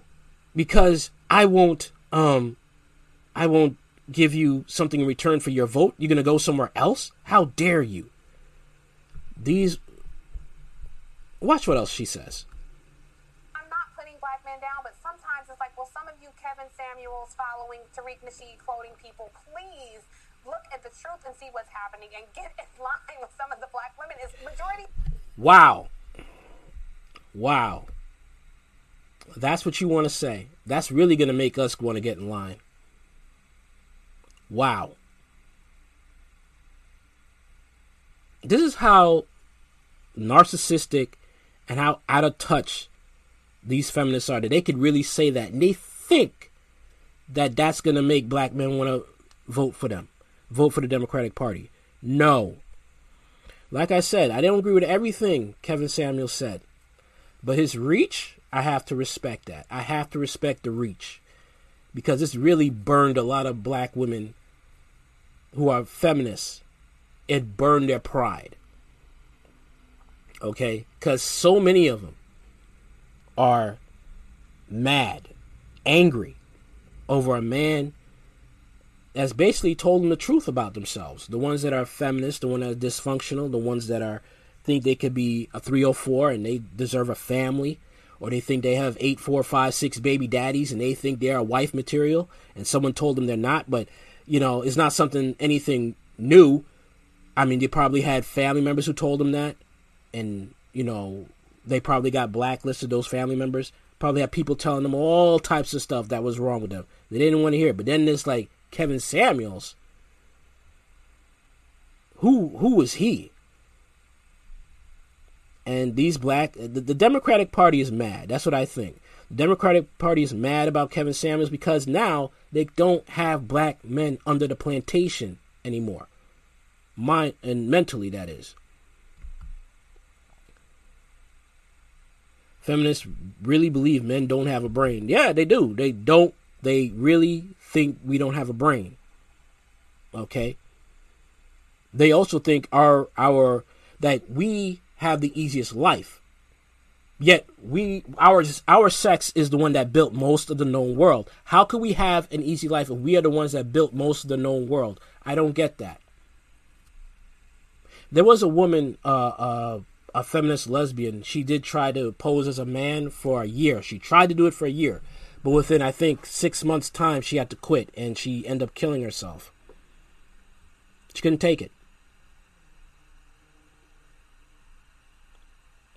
because I won't um I won't give you something in return for your vote. You're going to go somewhere else? How dare you? These Watch what else she says. I'm not putting black men down, but sometimes it's like, well, some of you Kevin Samuels following Tariq Nasheed quoting people, please look at the truth and see what's happening and get in line with some of the black women. Is majority Wow. Wow. That's what you want to say. That's really going to make us want to get in line. Wow. This is how narcissistic and how out of touch these feminists are. That they could really say that. And they think that that's going to make black men want to vote for them, vote for the Democratic Party. No. Like I said, I don't agree with everything Kevin Samuel said. But his reach, I have to respect that. I have to respect the reach. Because it's really burned a lot of black women who are feminists. It burned their pride. Okay? Because so many of them are mad, angry over a man that's basically told them the truth about themselves. The ones that are feminists, the ones that are dysfunctional, the ones that are think they could be a 304 and they deserve a family, or they think they have eight, four, five, six baby daddies and they think they're wife material, and someone told them they're not. But you know, it's not something anything new. I mean, they probably had family members who told them that, and you know, they probably got blacklisted. Those family members probably had people telling them all types of stuff that was wrong with them. They didn't want to hear it. But then there's like Kevin Samuels. Who who was he? And these black the, the Democratic Party is mad. That's what I think. The Democratic Party is mad about Kevin Samuels because now they don't have black men under the plantation anymore. Mind and mentally that is. Feminists really believe men don't have a brain. Yeah, they do. They don't they really think we don't have a brain. Okay? They also think our our that we have the easiest life. Yet we our our sex is the one that built most of the known world. How could we have an easy life if we are the ones that built most of the known world? I don't get that. There was a woman, uh, uh, a feminist lesbian. She did try to pose as a man for a year. She tried to do it for a year, but within I think six months' time, she had to quit and she ended up killing herself. She couldn't take it.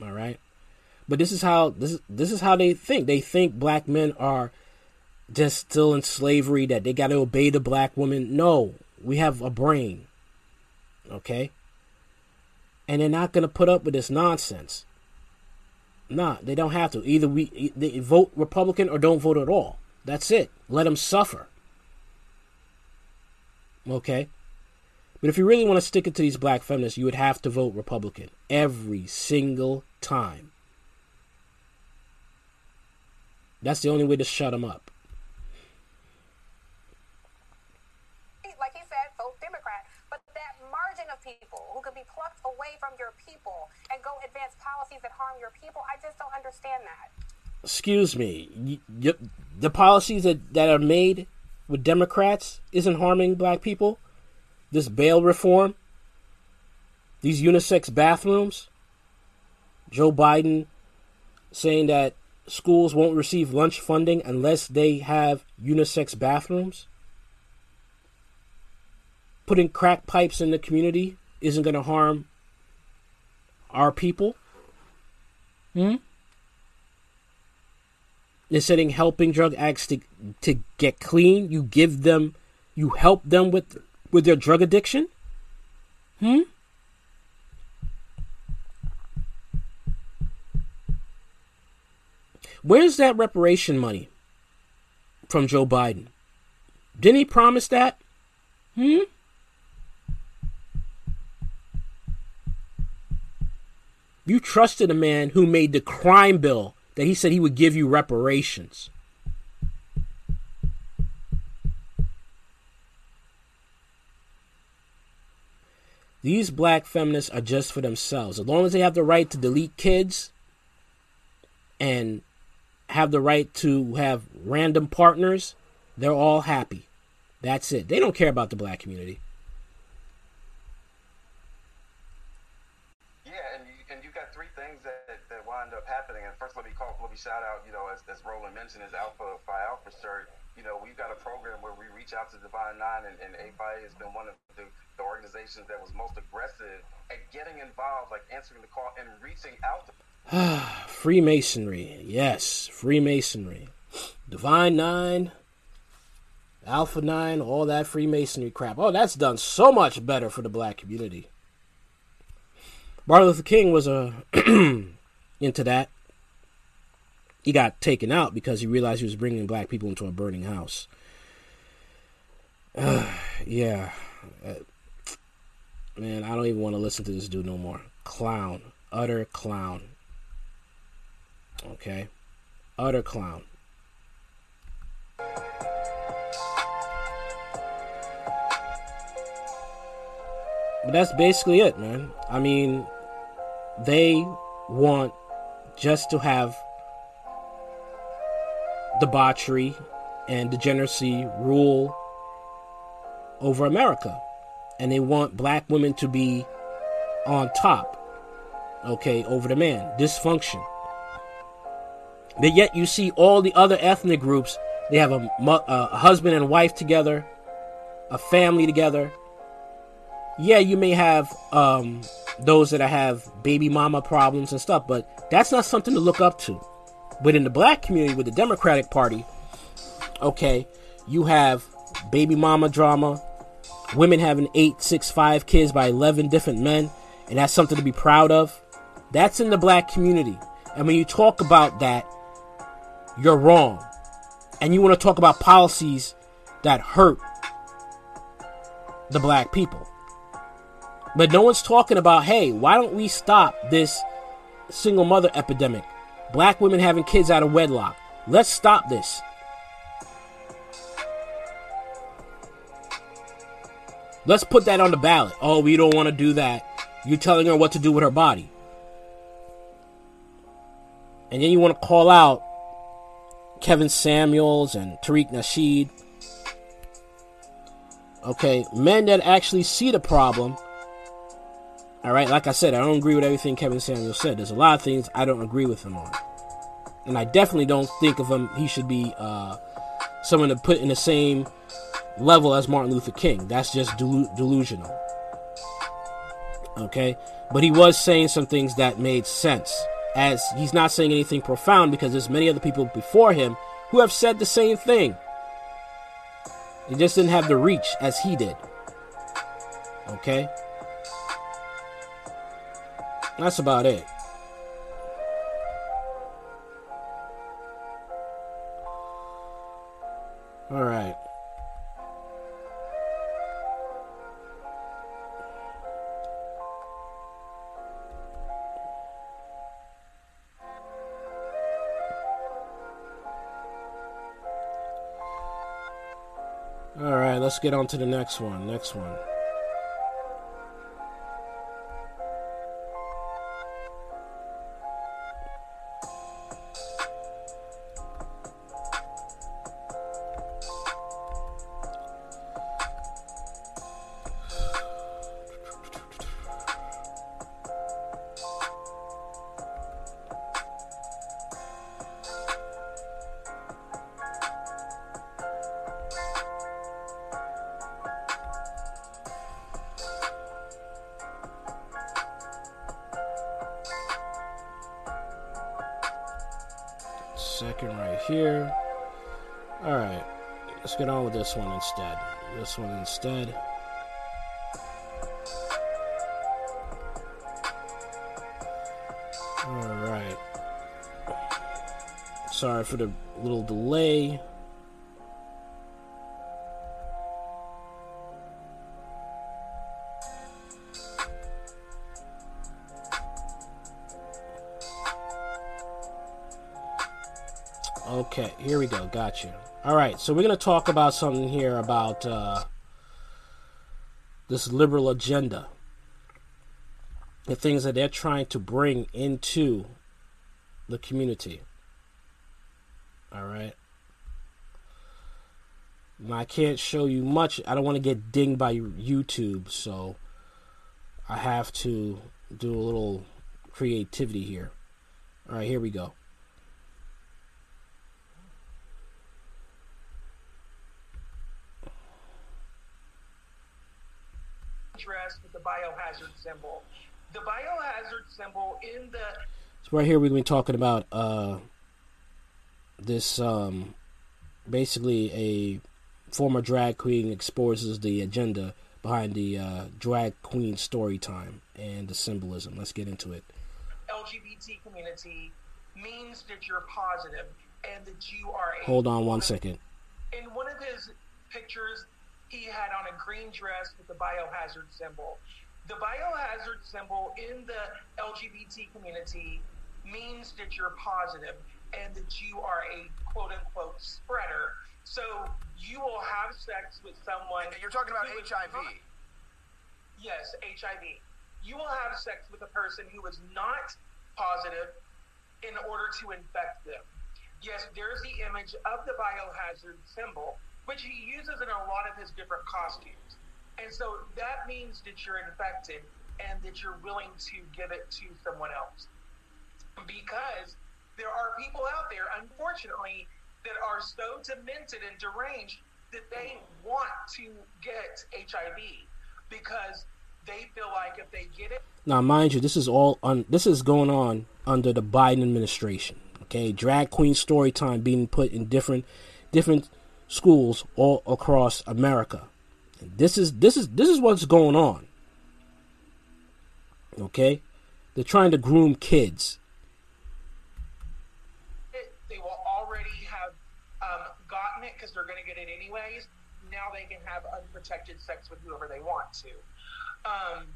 All right, but this is how this is this is how they think. They think black men are just still in slavery. That they got to obey the black woman. No, we have a brain. Okay, and they're not going to put up with this nonsense. Nah, they don't have to. Either we they vote Republican or don't vote at all. That's it. Let them suffer. Okay? But if you really want to stick it to these black feminists, you would have to vote Republican every single time. That's the only way to shut them up. like he said, vote Democrat. But that margin of people who could be plucked away from your people and go advance policies that harm your people, I just don't understand that. Excuse me. The policies that, that are made with Democrats isn't harming black people? This bail reform? These unisex bathrooms? Joe Biden saying that schools won't receive lunch funding unless they have unisex bathrooms? Putting crack pipes in the community isn't going to harm our people? Hmm? Instead helping drug addicts to, to get clean, you give them, you help them with with their drug addiction? Hmm? Where's that reparation money from Joe Biden? Didn't he promise that? Hmm? You trusted a man who made the crime bill that he said he would give you reparations. These black feminists are just for themselves. As long as they have the right to delete kids and have the right to have random partners, they're all happy. That's it. They don't care about the black community. Yeah, and you, and you got three things that, that wind up happening. And first, let me call, let me shout out, you know, as, as Roland mentioned, his Alpha Phi Alpha shirt. You know, we've got a program where we reach out to Divine Nine, and, and AFI has been one of the, the organizations that was most aggressive at getting involved, like answering the call and reaching out to Freemasonry, yes, Freemasonry. Divine Nine, Alpha Nine, all that Freemasonry crap. Oh, that's done so much better for the black community. Martin Luther King was uh, into that. He got taken out because he realized he was bringing black people into a burning house. Uh, yeah. Uh, man, I don't even want to listen to this dude no more. Clown. Utter clown. Okay? Utter clown. But that's basically it, man. I mean, they want just to have debauchery and degeneracy rule over America. And they want black women to be on top, okay, over the man. Dysfunction. But yet you see all the other ethnic groups, they have a, a husband and wife together, a family together. Yeah, you may have um, those that have baby mama problems and stuff, but that's not something to look up to. But in the black community with the Democratic Party, okay, you have baby mama drama, women having eight, six, five kids by 11 different men, and that's something to be proud of. That's in the black community. And when you talk about that, you're wrong. And you want to talk about policies that hurt the black people. But no one's talking about, hey, why don't we stop this single mother epidemic? Black women having kids out of wedlock. Let's stop this. Let's put that on the ballot. Oh, we don't want to do that. You're telling her what to do with her body. And then you want to call out Kevin Samuels and Tariq Nasheed. Okay, men that actually see the problem. All right, like I said, I don't agree with everything Kevin Samuels said. There's a lot of things I don't agree with him on. And I definitely don't think of him, he should be uh, someone to put in the same level as Martin Luther King. That's just delu- delusional. Okay? But he was saying some things that made sense. As he's not saying anything profound because there's many other people before him who have said the same thing. He just didn't have the reach as he did. Okay? That's about it. All right. All right, let's get on to the next one. Next one. Instead. Alright. Sorry for the little delay. Okay, here we go. Got you. All right, so we're going to talk about something here about uh, this liberal agenda. The things that they're trying to bring into the community. All right. Now, I can't show you much. I don't want to get dinged by YouTube, so I have to do a little creativity here. All right, here we go. dress with the biohazard symbol. The biohazard symbol in the So right here we're going to be talking about uh, this um, basically a former drag queen exposes the agenda behind the uh, drag queen story time and the symbolism. Let's get into it. LGBT community means that you're positive and that you are a Hold on one second. in one of his pictures, he had on a green dress with the biohazard symbol. The biohazard symbol in the LGBT community means that you're positive and that you are a quote unquote spreader. So you will have sex with someone. You're talking about HIV. not- yes, HIV. You will have sex with a person who is not positive in order to infect them. Yes, there's the image of the biohazard symbol, which he uses in a lot of his different costumes. And so that means that you're infected and that you're willing to give it to someone else. Because there are people out there, unfortunately, that are so demented and deranged that they want to get HIV because they feel like if they get it, Now, mind you, this is all on. this is going on under the Biden administration. Okay, drag queen story time being put in different different schools all across America. And this is this is this is what's going on. Okay, they're trying to groom kids. they will already have um, gotten it because they're going to get it anyways. Now they can have unprotected sex with whoever they want to. Um,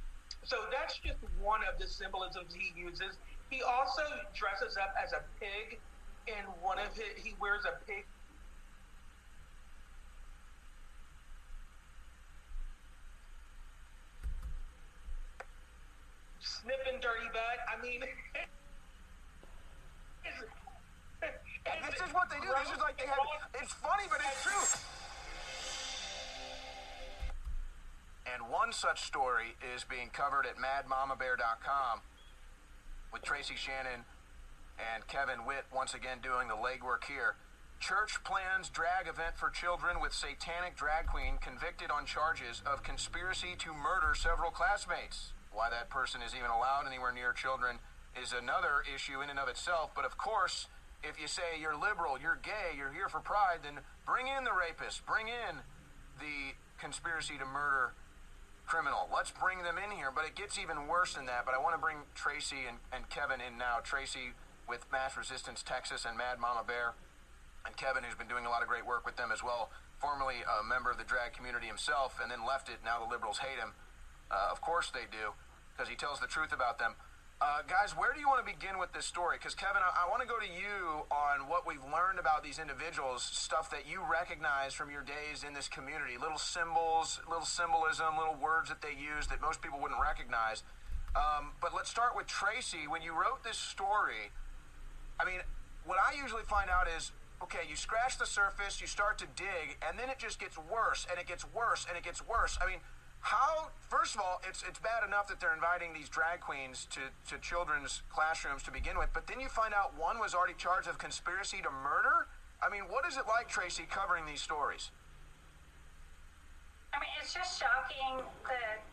so that's just one of the symbolisms he uses. He also dresses up as a pig in one of his, he wears a pig. Sniffing dirty butt. I mean, This is what they do. This is like they have. It's funny, but it's true. And one such story is being covered at MadMamaBear.com with Tracy Shannon and Kevin Whitt once again doing the legwork here. Church plans drag event for children with satanic drag queen convicted on charges of conspiracy to murder several classmates. Why that person is even allowed anywhere near children is another issue in and of itself. But of course, if you say you're liberal, you're gay, you're here for pride, then bring in the rapist, bring in the conspiracy to murder criminal. Let's bring them in here. But it gets even worse than that. But I want to bring Tracy and, and Kevin in now. Tracy with Mass Resistance Texas and Mad Mama Bear. And Kevin, who's been doing a lot of great work with them as well, formerly a member of the drag community himself, and then left it. Now the liberals hate him. Uh, of course they do, because he tells the truth about them. Uh, guys, where do you want to begin with this story? Because Kevin, I, I want to go to you on what we've learned about these individuals, stuff that you recognize from your days in this community, little symbols, little symbolism, little words that they use that most people wouldn't recognize. Um, but let's start with Tracy. When you wrote this story, I mean, what I usually find out is okay, you scratch the surface, you start to dig, and then it just gets worse and it gets worse and it gets worse. I mean, how? First of all, it's it's bad enough that they're inviting these drag queens to to children's classrooms to begin with, but then you find out one was already charged of conspiracy to murder. I mean, what is it like, Tracy, covering these stories? I mean, it's just shocking that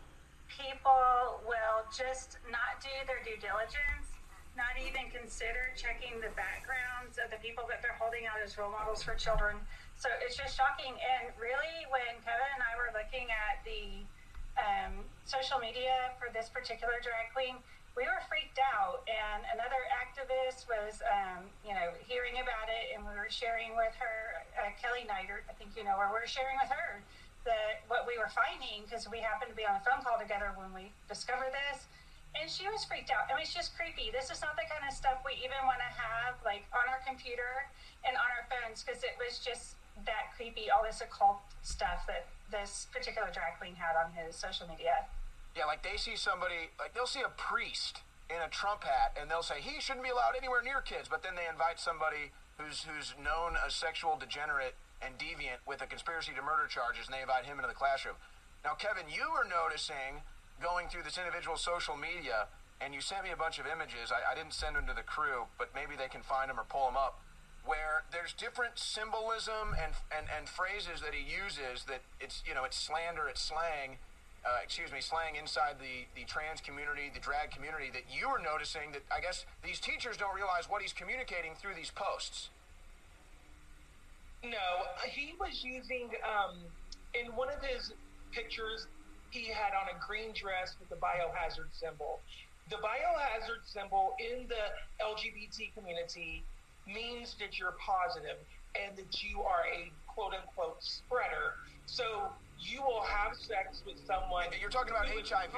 people will just not do their due diligence not even consider checking the backgrounds of the people that they're holding out as role models for children. So it's just shocking. And really, when Kevin and I were looking at the um, social media for this particular drag queen, we were freaked out. And another activist was, um, you know, hearing about it, and we were sharing with her, uh, Kelly Neidert, I think you know her, we were sharing with her that what we were finding because we happened to be on a phone call together when we discovered this and she was freaked out. I mean, it's just creepy. This is not the kind of stuff we even want to have like on our computer and on our phones because it was just that creepy. All this occult stuff that this particular drag queen had on his social media. Yeah, like they see somebody, like they'll see a priest in a Trump hat, and they'll say he shouldn't be allowed anywhere near kids. But then they invite somebody who's who's known a sexual degenerate and deviant with a conspiracy to murder charges, and they invite him into the classroom. Now, Kevin, you were noticing going through this individual social media, and you sent me a bunch of images. I, I didn't send them to the crew, but maybe they can find them or pull them up. Where there's different symbolism and, and, and phrases that he uses that it's you know it's slander, it's slang, uh, excuse me, slang inside the, the trans community, the drag community that you are noticing that I guess these teachers don't realize what he's communicating through these posts. No, he was using um, in one of his pictures. He had on a green dress with the biohazard symbol. The biohazard symbol in the LGBT community means that you're positive and that you are a quote unquote spreader. So you will have sex with someone. You're talking about HIV.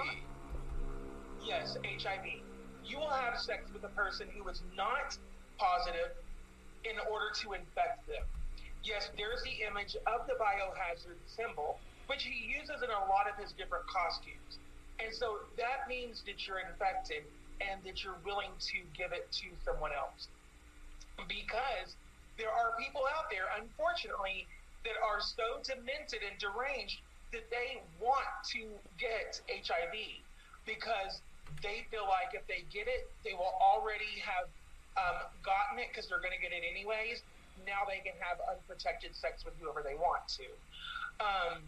Yes, HIV. You will have sex with a person who is not positive in order to infect them yes, there's the image of the biohazard symbol, which he uses in a lot of his different costumes. And so that means that you're infected and that you're willing to give it to someone else. Because there are people out there, unfortunately, that are so demented and deranged that they want to get HIV because they feel like if they get it, they will already have um, gotten it because they're going to get it anyways now they can have unprotected sex with whoever they want to. Um,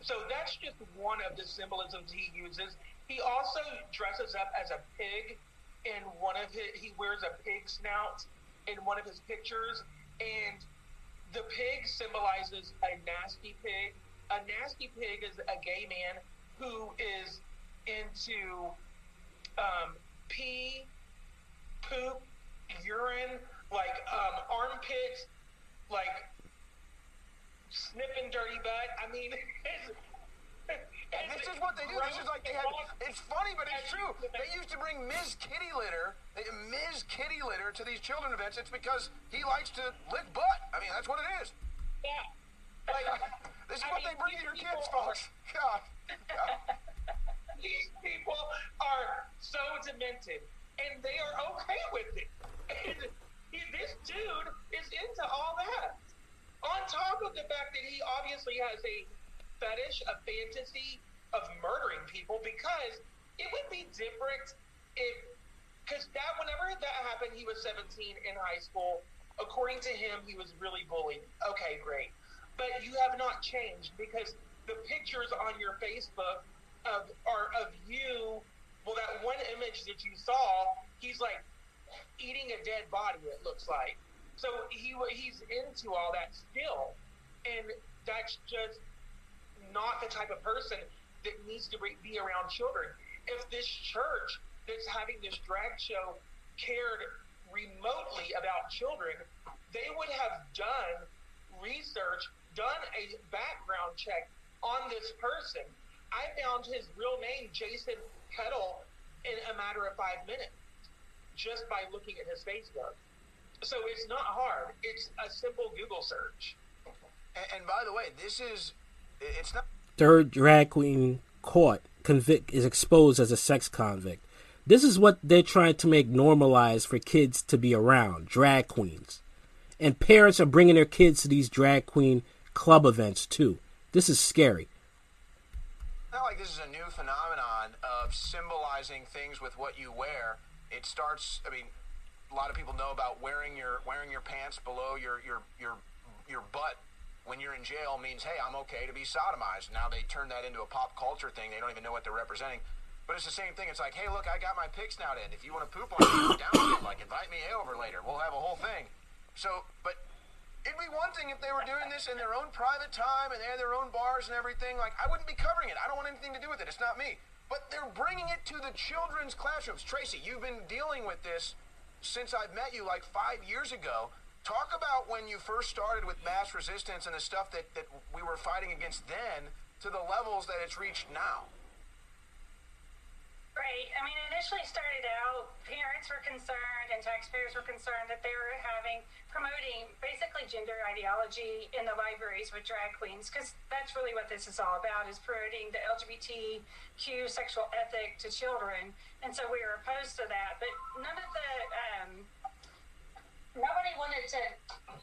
so that's just one of the symbolisms he uses. He also dresses up as a pig in one of his, he wears a pig snout in one of his pictures. And the pig symbolizes a nasty pig. A nasty pig is a gay man who is into um, pee, poop, urine, like um, armpits, like sniffing dirty butt. I mean, and this is what they do. This is like they had. It's funny, but it's true. They used to bring Ms. Kitty Litter, Ms. Kitty Litter, to these children events. It's because he likes to lick butt. I mean, that's what it is. Yeah. Like, this is I what mean, they bring to your kids, folks. God. God. these people are so demented, and they are okay with it. And this dude is into all that. On top of the fact that he obviously has a fetish, a fantasy of murdering people, because it would be different if, because that whenever that happened, he was 17 in high school. According to him, he was really bullied. Okay, great. But you have not changed because the pictures on your Facebook of are of you. Well, that one image that you saw, he's like eating a dead body. It looks like. So he he's into all that still, and that's just not the type of person that needs to be around children. If this church that's having this drag show cared remotely about children, they would have done research, done a background check on this person. I found his real name, Jason Kettle, in a matter of five minutes just by looking at his Facebook. So it's not hard. It's a simple Google search. And, and by the way, this is it's not. Third drag queen caught convict is exposed as a sex convict. This is what they're trying to make normalized for kids to be around drag queens, and parents are bringing their kids to these drag queen club events too. This is scary. Not like this is a new phenomenon of symbolizing things with what you wear it starts. I mean, a lot of people know about wearing your wearing your pants below your your your your butt when you're in jail means hey I'm okay to be sodomized. Now they turn that into a pop culture thing. They don't even know what they're representing. But it's the same thing. It's like, hey, look, I got my pig snout in. If you want to poop on it, down. Like, invite me over later. We'll have a whole thing. So, but it'd be one thing if they were doing this in their own private time and they had their own bars and everything. Like, I wouldn't be covering it. I don't want anything to do with it. It's not me. But they're bringing it to the children's classrooms. Tracy, you've been dealing with this since I've met you like five years ago. Talk about when you first started with MassResistance and the stuff that, that we were fighting against then to the levels that it's reached now. Right. I mean, initially started out, parents were concerned and taxpayers were concerned that they were having, promoting basically gender ideology in the libraries with drag queens, because that's really what this is all about, is promoting the LGBTQ sexual ethic to children. And so we were opposed to that. But none of the, um, nobody wanted to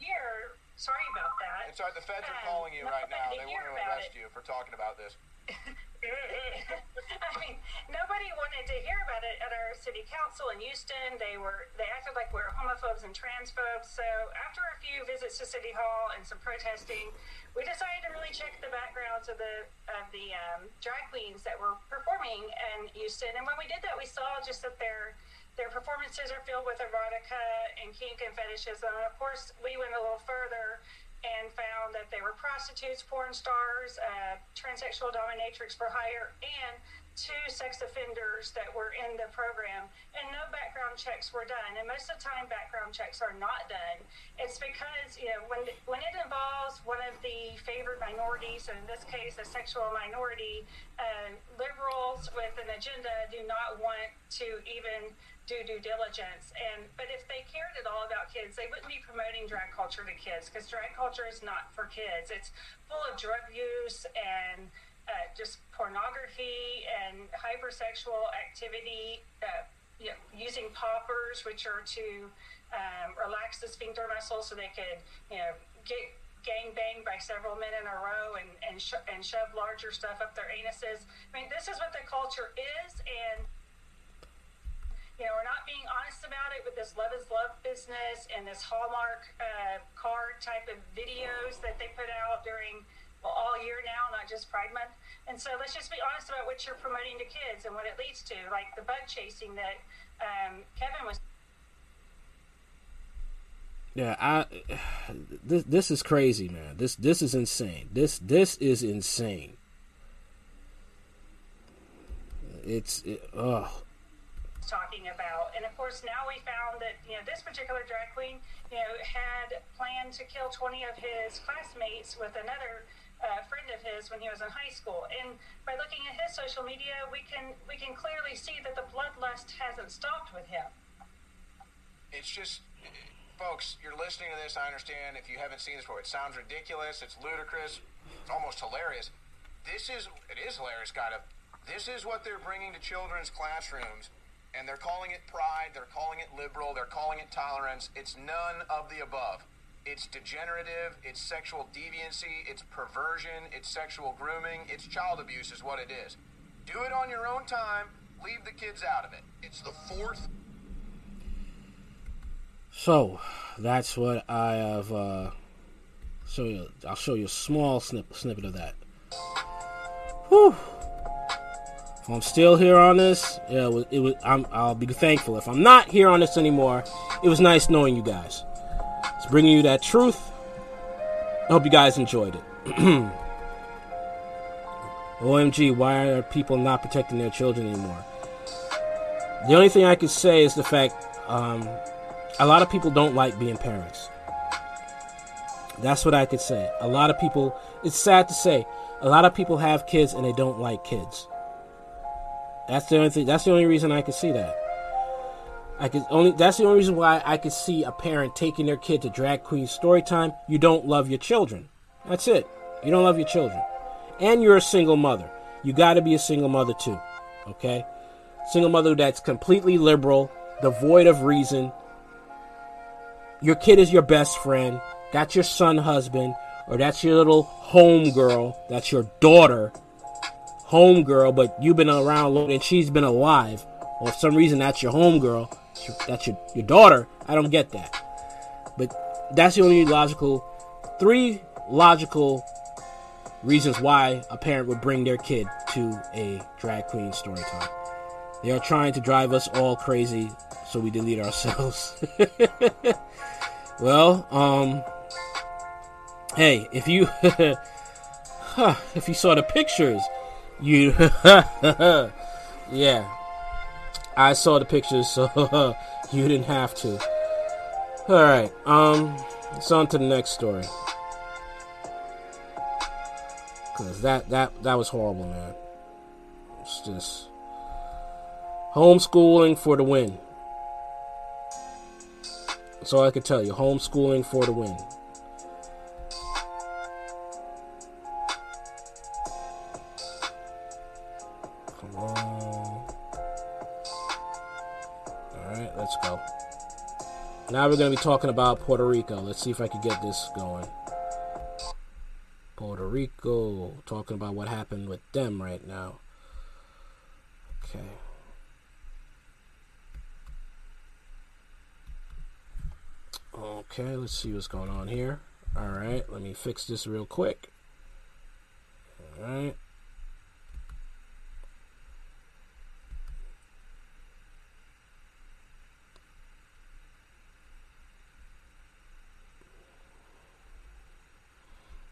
hear, sorry about that. Right. The feds are Um, calling you right now. They want to arrest it. you for talking about this. I mean, nobody wanted to hear about it at our city council in Houston. They were they acted like we were homophobes and transphobes. So after a few visits to City Hall and some protesting, we decided to really check the backgrounds of the of the um, drag queens that were performing in Houston. And when we did that, we saw just that their their performances are filled with erotica and kink and fetishism. And of course, we went a little further and found that they were prostitutes, porn stars, uh, transsexual dominatrix for hire, and two sex offenders that were in the program. And no background checks were done. And most of the time, background checks are not done. It's because, you know, when, when it involves one of the favored minorities, and in this case, a sexual minority, uh, liberals with an agenda do not want to even do due diligence. And but if they cared at all about kids, they wouldn't be promoting drag culture to kids because drag culture is not for kids. It's full of drug use and uh, just pornography and hypersexual activity. Uh, you know, using poppers, which are to um, relax the sphincter muscle so they could, you know, get gang banged by several men in a row and and, sho- and shove larger stuff up their anuses. I mean, this is what the culture is, and you know, we're not being honest about it with this love is love business and this Hallmark uh, card type of videos that they put out during all year now, not just Pride Month. And so let's just be honest about what you're promoting to kids and what it leads to, like the bug chasing that um, Kevin was. Yeah, I this this is crazy, man. This this is insane. This this is insane. It's it, oh talking about. And of course, now we found that you know this particular drag queen, you know, had planned to kill 20 of his classmates with another uh, friend of his when he was in high school. And by looking at his social media, we can we can clearly see that the bloodlust hasn't stopped with him. It's just, folks, you're listening to this. I understand if you haven't seen this before. It sounds ridiculous. It's ludicrous. It's almost hilarious. This is, it is hilarious, kind of. This is what they're bringing to children's classrooms, and they're calling it pride. They're calling it liberal. They're calling it tolerance. It's none of the above. It's degenerative. It's sexual deviancy. It's perversion. It's sexual grooming. It's child abuse, is what it is. Do it on your own time. Leave the kids out of it. It's the fourth So that's what I have. Uh. I'll show you a small snip, snippet of that. Whew. If I'm still here on this, yeah, it was, it was, I'm, I'll be thankful. If I'm not here on this anymore, it was nice knowing you guys. Bringing you that truth. I hope you guys enjoyed it. OMG, why are people not protecting their children anymore? The only thing I could say is the fact um, a lot of people don't like being parents. That's what I could say. A lot of people, it's sad to say, a lot of people have kids and they don't like kids. That's the only thing. That's the only reason I could see that. I could only. That's the only reason why I could see a parent taking their kid to drag queen story time. You don't love your children. That's it. You don't love your children, and you're a single mother. You got to be a single mother too. Okay, single mother that's completely liberal, devoid of reason. Your kid is your best friend. That's your son husband, or that's your little home girl. That's your daughter Home girl, but you've been around long and she's been alive. Or for some reason that's your homegirl, that's your, your daughter. I don't get that. But that's the only logical, three logical reasons why a parent would bring their kid to a drag queen story time. They are trying to drive us all crazy, so we delete ourselves. well, um, hey, if you if you saw the pictures, you yeah, I saw the pictures, so you didn't have to. All right, um, let's on to the next story. Cause that that that was horrible, man. It's just homeschooling for the win. That's all I can tell you. Homeschooling for the win. Now we're going to be talking about Puerto Rico. Let's see if I can get this going. Puerto Rico. Talking about what happened with them right now. Okay. Okay, let's see what's going on here. Alright, let me fix this real quick. Alright.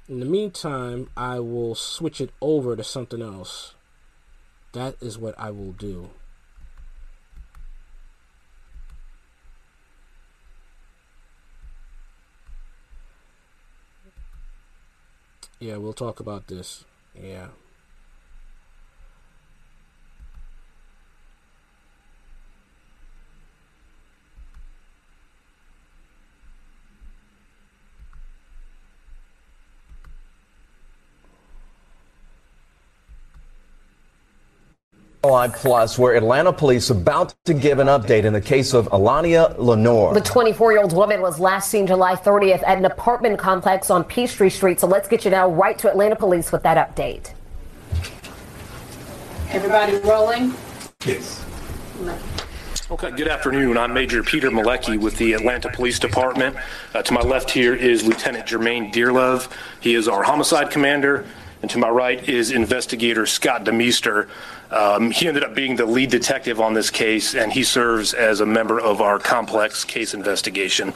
In the meantime, I will switch it over to something else. That is what I will do. Yeah, we'll talk about this. Yeah. Line Plus, where Atlanta police about to give an update in the case of Alania Lenore. The 24 year old woman was last seen July 30th at an apartment complex on Peachtree Street. So let's get you now right to Atlanta police with that update. Everybody rolling? Yes. Okay, good afternoon. I'm Major Peter Malecki with the Atlanta Police Department. Uh, to my left here is Lieutenant Jermaine Dearlove. He is our homicide commander. And to my right is investigator Scott Demeester. Um, he ended up being the lead detective on this case, and he serves as a member of our complex case investigation.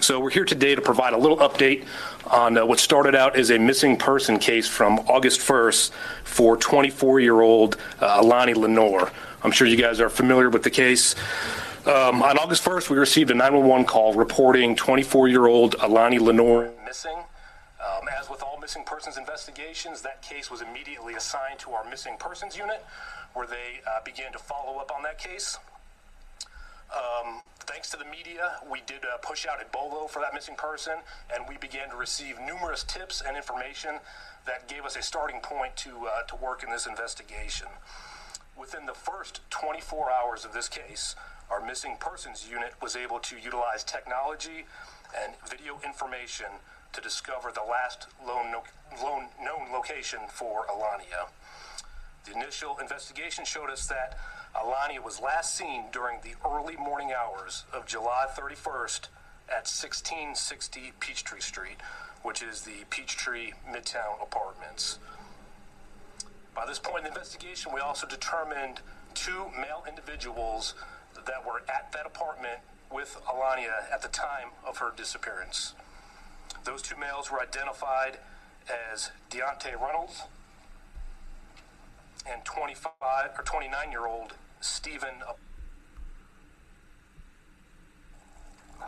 So we're here today to provide a little update on uh, what started out as a missing person case from August 1st for 24-year-old uh, Alani Lenore. I'm sure you guys are familiar with the case. Um, on August 1st, we received a 911 call reporting 24-year-old Alani Lenore missing. Um, as with missing persons investigations, that case was immediately assigned to our missing persons unit, where they uh, began to follow up on that case. Um, thanks to the media, we did uh, push out a BOLO for that missing person, and we began to receive numerous tips and information that gave us a starting point to uh, to work in this investigation. Within the first 24 hours of this case, our missing persons unit was able to utilize technology and video information to discover the last lone, lone known location for Alania. The initial investigation showed us that Alania was last seen during the early morning hours of July 31st at 1660 Peachtree Street, which is the Peachtree Midtown Apartments. By this point in the investigation, we also determined two male individuals that were at that apartment with Alania at the time of her disappearance. Those two males were identified as Deontay Reynolds and 25 or 29 year old Stephen. Oh,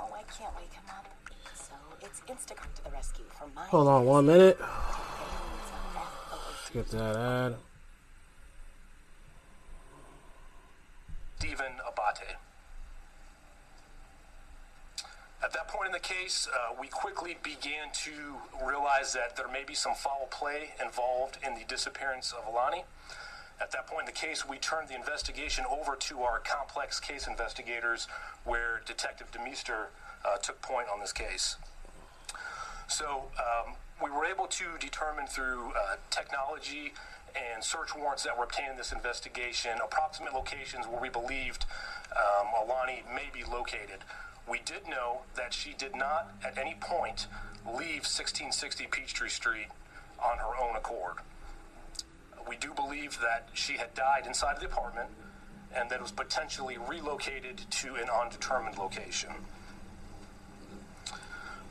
why can't we come up? So it's Instagram to the rescue from my. Hold on one minute. Get that ad. Stephen Abate. At that point in the case, uh, we quickly began to realize that there may be some foul play involved in the disappearance of Alani. At that point in the case, we turned the investigation over to our complex case investigators, where Detective Demeester uh, took point on this case. So um, we were able to determine through uh, technology and search warrants that were obtained in this investigation approximate locations where we believed um, Alani may be located. We did know that she did not at any point leave 1660 Peachtree Street on her own accord. We do believe that she had died inside of the apartment and that it was potentially relocated to an undetermined location.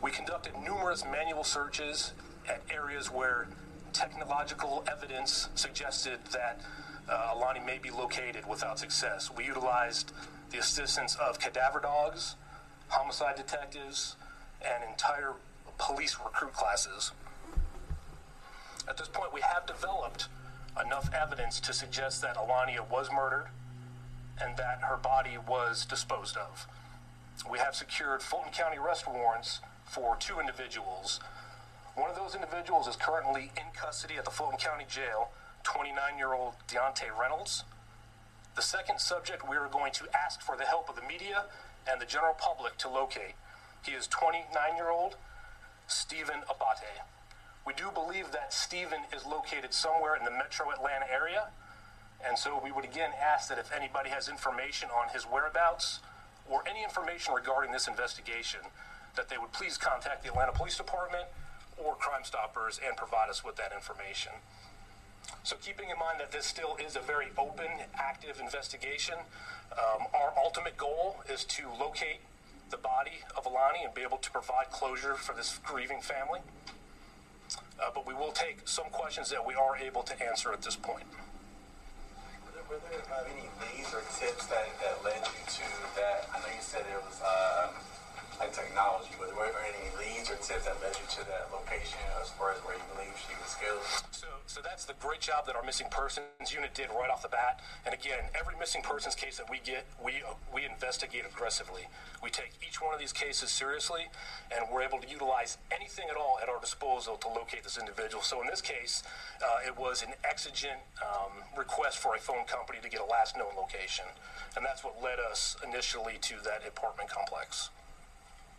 We conducted numerous manual searches at areas where technological evidence suggested that uh, Alani may be located without success. We utilized the assistance of cadaver dogs, homicide detectives, and entire police recruit classes. At this point, we have developed enough evidence to suggest that Alania was murdered and that her body was disposed of. We have secured Fulton County arrest warrants for two individuals. One of those individuals is currently in custody at the Fulton County Jail, 29 year old Deontay Reynolds. The second subject we are going to ask for the help of the media and the general public to locate. He is 29 year old Stephen Abate. We do believe that Stephen is located somewhere in the metro Atlanta area, and so we would again ask that if anybody has information on his whereabouts or any information regarding this investigation, that they would please contact the Atlanta Police Department or Crime Stoppers and provide us with that information. So, keeping in mind that this still is a very open, active investigation, um, our ultimate goal is to locate the body of Alani and be able to provide closure for this grieving family. Uh, but we will take some questions that we are able to answer at this point. Were there, were there uh, any leads or tips that, that led you to that? I know you said it was uh, like technology, were there any leads or tips that led you to that location as far as where you believe she was killed? So, so that's the great job that our missing persons unit did right off the bat. And again, every missing persons case that we get, we we investigate aggressively. We take each one of these cases seriously, and we're able to utilize anything at all at our disposal to locate this individual. So in this case, uh, it was an exigent um, request for a phone company to get a last known location, and that's what led us initially to that apartment complex.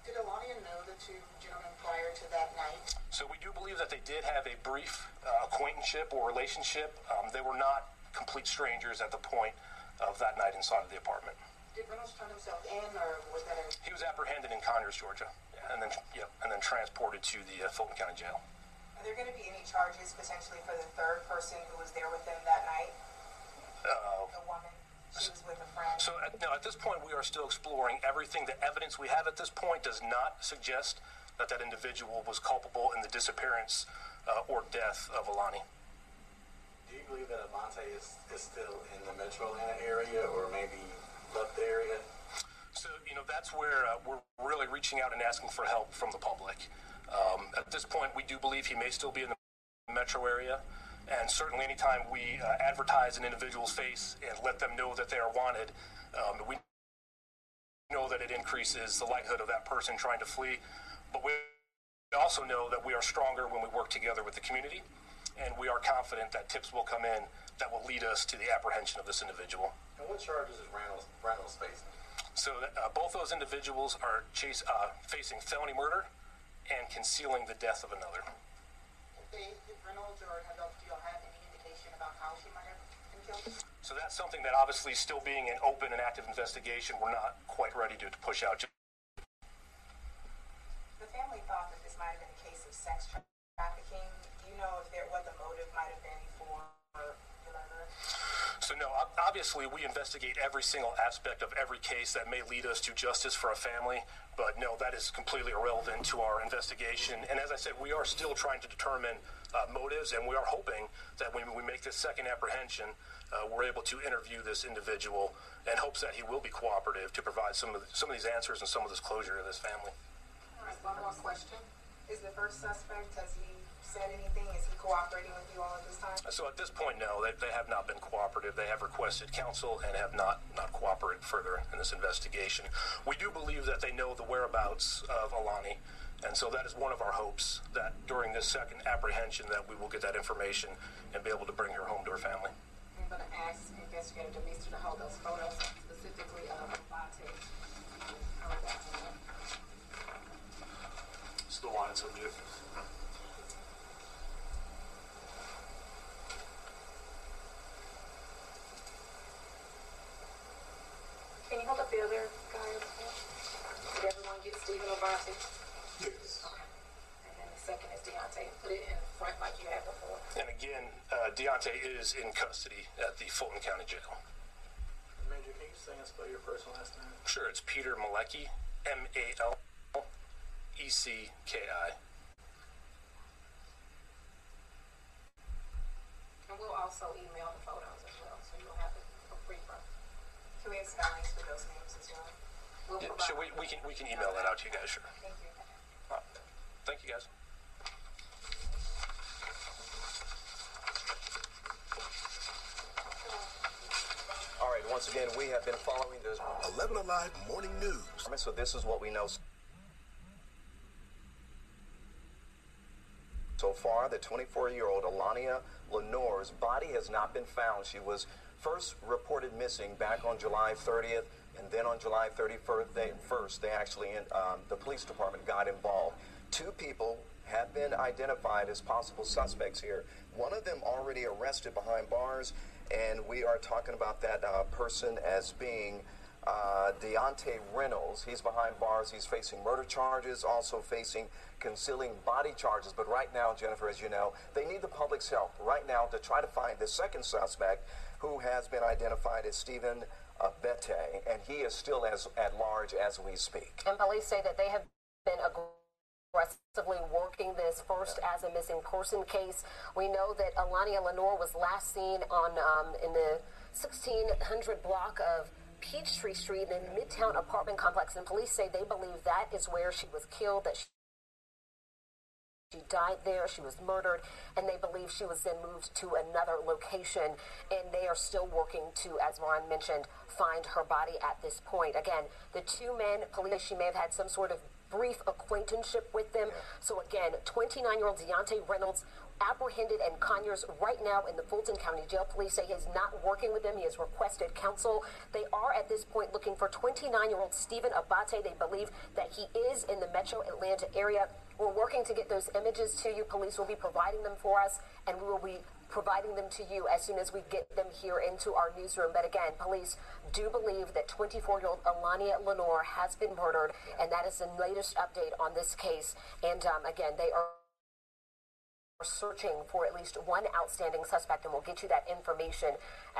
Did know the two gentlemen prior to that night? So we do believe that they did have a brief uh, acquaintanceship or relationship. Um, they were not complete strangers at the point of that night inside of the apartment. Did Reynolds turn himself in, or was that a... He was apprehended in Conyers, Georgia, and then yep, and then transported to the uh, Fulton County Jail. Are there going to be any charges potentially for the third person who was there with them that night? Uh, the woman. She was with a friend. So at, no, at this point, we are still exploring everything. The evidence we have at this point does not suggest that that individual was culpable in the disappearance uh, or death of Alani. Do you believe that Avante is, is still in the metro Atlanta area or maybe left the area? So, you know, that's where uh, we're really reaching out and asking for help from the public. Um, at this point, we do believe he may still be in the metro area. And certainly, anytime we uh, advertise an individual's face and let them know that they are wanted, um, we know that it increases the likelihood of that person trying to flee. But we also know that we are stronger when we work together with the community, and we are confident that tips will come in that will lead us to the apprehension of this individual. And what charges is Reynolds, Reynolds facing? So uh, both those individuals are chase, uh, facing felony murder and concealing the death of another Reynolds or have y'all, do y'all have any indication about how she might have been killed? So that's something that obviously still being an open and active investigation, we're not quite ready to, to push out. The family thought that this might have been a case of sex trafficking. Do you know if there what the So no, obviously we investigate every single aspect of every case that may lead us to justice for a family, but no, that is completely irrelevant to our investigation. And as I said, we are still trying to determine uh, motives, and we are hoping that when we make this second apprehension, uh, we're able to interview this individual in hopes that he will be cooperative to provide some of the, some of these answers and some of this closure to this family. All right, one more question. Is the first suspect, has he said anything? Is he cooperating with you all at this time? So at this point, no, they, they have not been cooperative. They have requested counsel and have not, not cooperated further in this investigation. We do believe that they know the whereabouts of Alani, and so that is one of our hopes that during this second apprehension that we will get that information and be able to bring her home to her family. I'm going to ask Investigator Demeester to hold those photos, specifically of Avante. It's the wanted subject. Can you hold up the other guy as well? Did everyone get Stephen Avante? Yes. Okay. And then the second is Deontay. Put it in front like you had before. And again, uh, Deontay is in custody at the Fulton County Jail. Major, can you say saying spell your first and last name. Sure, it's Peter Malecki, M A L E C K I. And we'll also email the photos as well, so you'll have it for free from. Can we have spellings for those names as well? We'll Yeah, provide- sure, we, we can we can email that out to you guys. Sure. Thank you. Uh, thank you guys. All right, once again, we have been following this 11 Alive Morning News. So this is what we know so far. The 24-year-old Alania Lenore's body has not been found. She was first reported missing back on July 30th, and then on July 31st, they, first, they actually, um, the police department got involved. Two people have been identified as possible suspects here. One of them already arrested behind bars, and we are talking about that uh, person as being uh, Deontay Reynolds. He's behind bars. He's facing murder charges, also facing concealing body charges. But right now, Jennifer, as you know, they need the public's help right now to try to find the second suspect who has been identified as Stephen Abete, and he is still as at large as we speak. And police say that they have been aggressively working this first as a missing person case. We know that Alania Lenore was last seen on um, in the 1600 block of Peachtree Street in the Midtown apartment complex, and police say they believe that is where she was killed. That she she died there, she was murdered, and they believe she was then moved to another location. And they are still working to, as Ron mentioned, find her body at this point. Again, the two men, police, she may have had some sort of brief acquaintanceship with them. So again, 29-year-old Deontay Reynolds apprehended and Conyers right now in the Fulton County Jail. Police say he is not working with them. He has requested counsel. They are at this point looking for 29-year-old Stephen Abate. They believe that he is in the metro Atlanta area. We're working to get those images to you. Police will be providing them for us, and we will be providing them to you as soon as we get them here into our newsroom. But again, police do believe that 24-year-old Alania Lenore has been murdered, and that is the latest update on this case. And um, again, they are searching for at least one outstanding suspect, and we'll get you that information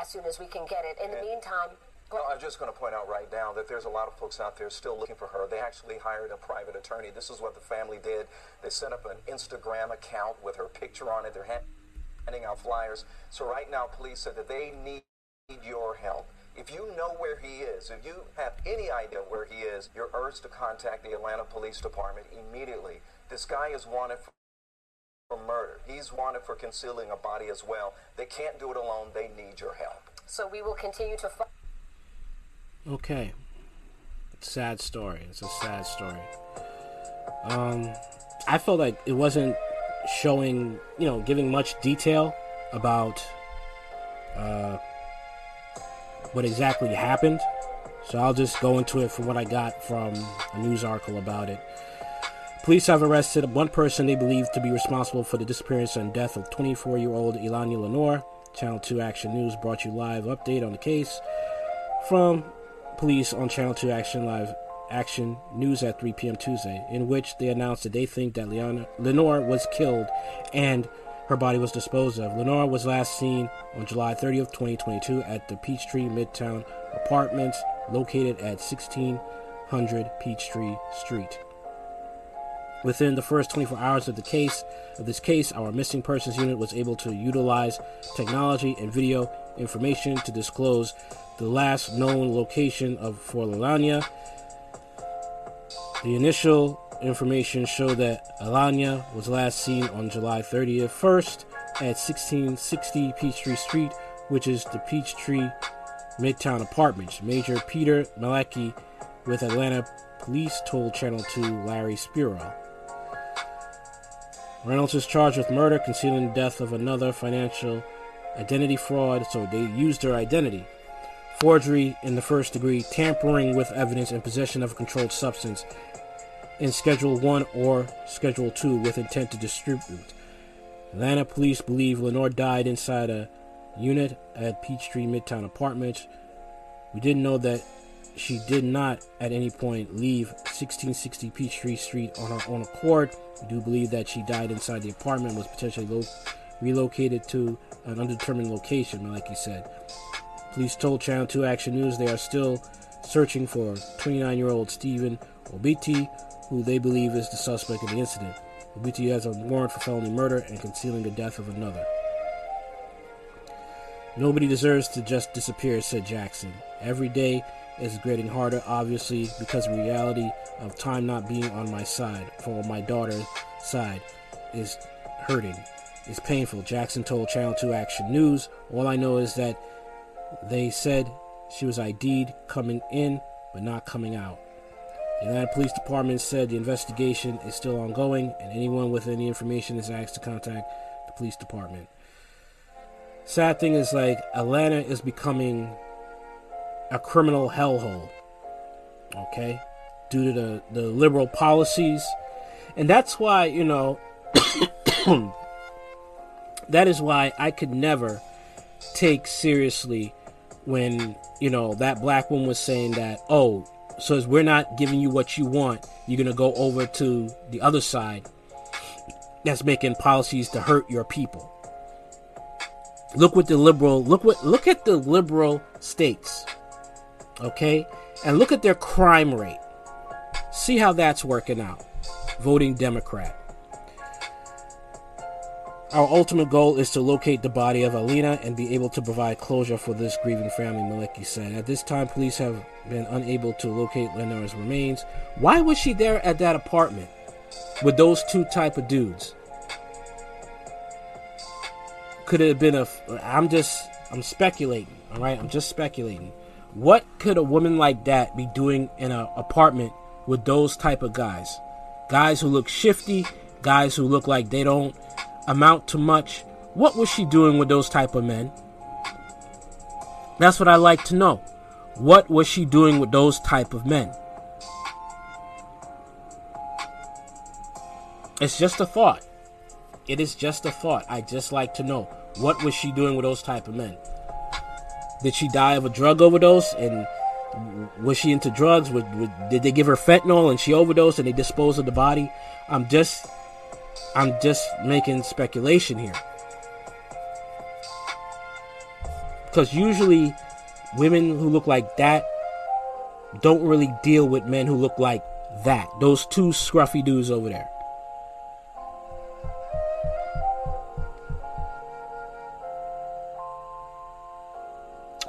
as soon as we can get it. In the meantime, Well, I'm just going to point out right now that there's a lot of folks out there still looking for her. They actually hired a private attorney. This is what the family did. They set up an Instagram account with her picture on it. They're handing out flyers. So right now, police said that they need your help. If you know where he is, if you have any idea where he is, you're urged to contact the Atlanta Police Department immediately. This guy is wanted for for murder. He's wanted for concealing a body as well. They can't do it alone. They need your help. so we will continue to. Fo- Okay. Sad story. It's a sad story. Um, I felt like it wasn't showing, you know, giving much detail about uh, what exactly happened. So I'll just go into it from what I got from a news article about it. Police have arrested one person they believe to be responsible for the disappearance and death of 24 year old Elania Lenore. Channel 2 Action News brought you live update on the case from police on Channel 2 Action Live Action News at 3 p.m. Tuesday, in which they announced that they think that Leona, Lenore was killed and her body was disposed of. Lenore was last seen on July 30th, 2022 at the Peachtree Midtown Apartments located at 1600 Peachtree Street. Within the first 24 hours of the case of this case, our missing persons unit was able to utilize technology and video information to disclose the last known location of for Lalania. The initial information showed that Alanya was last seen on July 30th, first at 1660 Peachtree Street, which is the Peachtree Midtown Apartments. Major Peter Malecki with Atlanta Police told Channel 2 Larry Spruill. Reynolds is charged with murder, concealing the death of another, financial identity fraud, so they used her identity, forgery in the first degree, tampering with evidence, and possession of a controlled substance in Schedule 1 or Schedule 2 with intent to distribute. Atlanta police believe Lenore died inside a unit at Peachtree Midtown Apartments. We didn't know that she did not at any point leave 1660 Peachtree Street on her own accord. We do believe that she died inside the apartment, was potentially lo- relocated to an undetermined location, like he said. Police told Channel 2 Action News they are still searching for 29 year old Stephen Obiti, who they believe is the suspect in the incident. Obiti has a warrant for felony murder and concealing the death of another. Nobody deserves to just disappear, said Jackson. Every day is getting harder, obviously, because the reality of time not being on my side, for my daughter's side, is hurting. It's painful. Jackson told Channel 2 Action News. All I know is that they said she was ID'd coming in, but not coming out. The Atlanta Police Department said the investigation is still ongoing, and anyone with any information is asked to contact the police department. Sad thing is, like, Atlanta is becoming a criminal hellhole. Okay? Due to the, the liberal policies. And that's why, you know, that is why I could never take seriously when, you know, that black woman was saying that, oh, so as we're not giving you what you want, you're going to go over to the other side that's making policies to hurt your people. Look what the liberal look what look at the liberal states. Okay? And look at their crime rate. See how that's working out. Voting Democrat. Our ultimate goal is to locate the body of Alina and be able to provide closure for this grieving family, Malecki said. At this time, police have been unable to locate Lenore's remains. Why was she there at that apartment with those two type of dudes? Could it have been a. I'm just. I'm speculating, alright? I'm just speculating. What could a woman like that be doing in an apartment with those type of guys? Guys who look shifty, guys who look like they don't amount to much. What was she doing with those type of men? That's what I like to know. What was she doing with those type of men? It's just a thought. It is just a thought. I just like to know. What was she doing with those type of men? Did she die of a drug overdose? And was she into drugs? did they give her fentanyl and she overdosed and they disposed of the body? I'm just I'm just making speculation here. Because usually women who look like that don't really deal with men who look like that. Those two scruffy dudes over there.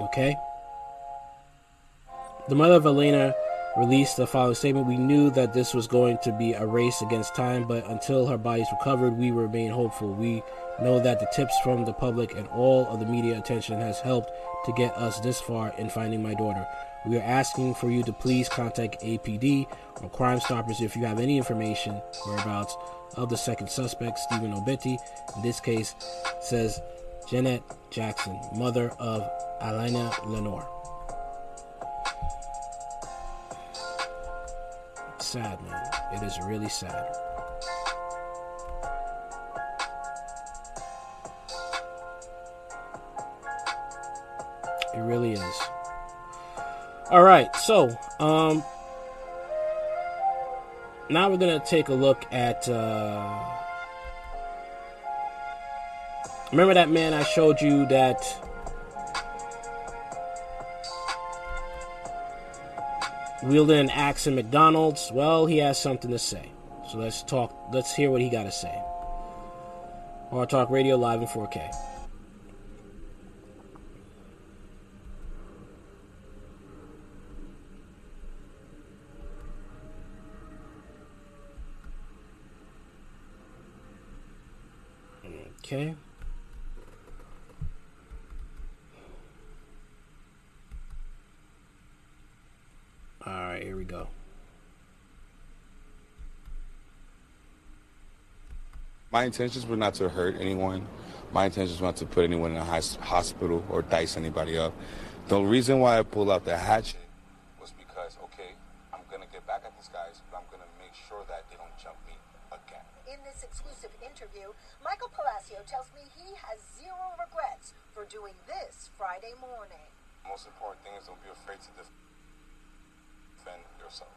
Okay? The mother of Elena released the following statement We knew that this was going to be a race against time, but until her body's recovered, we remain hopeful. We know that the tips from the public and all of the media attention has helped to get us this far in finding my daughter. We are asking for you to please contact APD or Crime Stoppers if you have any information whereabouts of the second suspect, Stephen Obetti. In this case, says Jeanette Jackson, mother of Alina Lenore. sad, man. It is really sad. It really is. All right, so um, now we're gonna take a look at. Uh, remember that man I showed you that wielding an axe in McDonald's. Well, he has something to say. So let's talk. Let's hear what he got to say. Hard Talk Radio live in 4K. Okay. Alright, here we go. My intentions were not to hurt anyone. My intentions were not to put anyone in a hospital or dice anybody up. The reason why I pulled out the hatchet was because, okay, I'm going to get back at these guys, but I'm going to make sure that they don't jump me again. In this exclusive interview, Michael Palacio tells me he has zero regrets for doing this Friday morning. Most important thing is don't be afraid to defend defend yourself.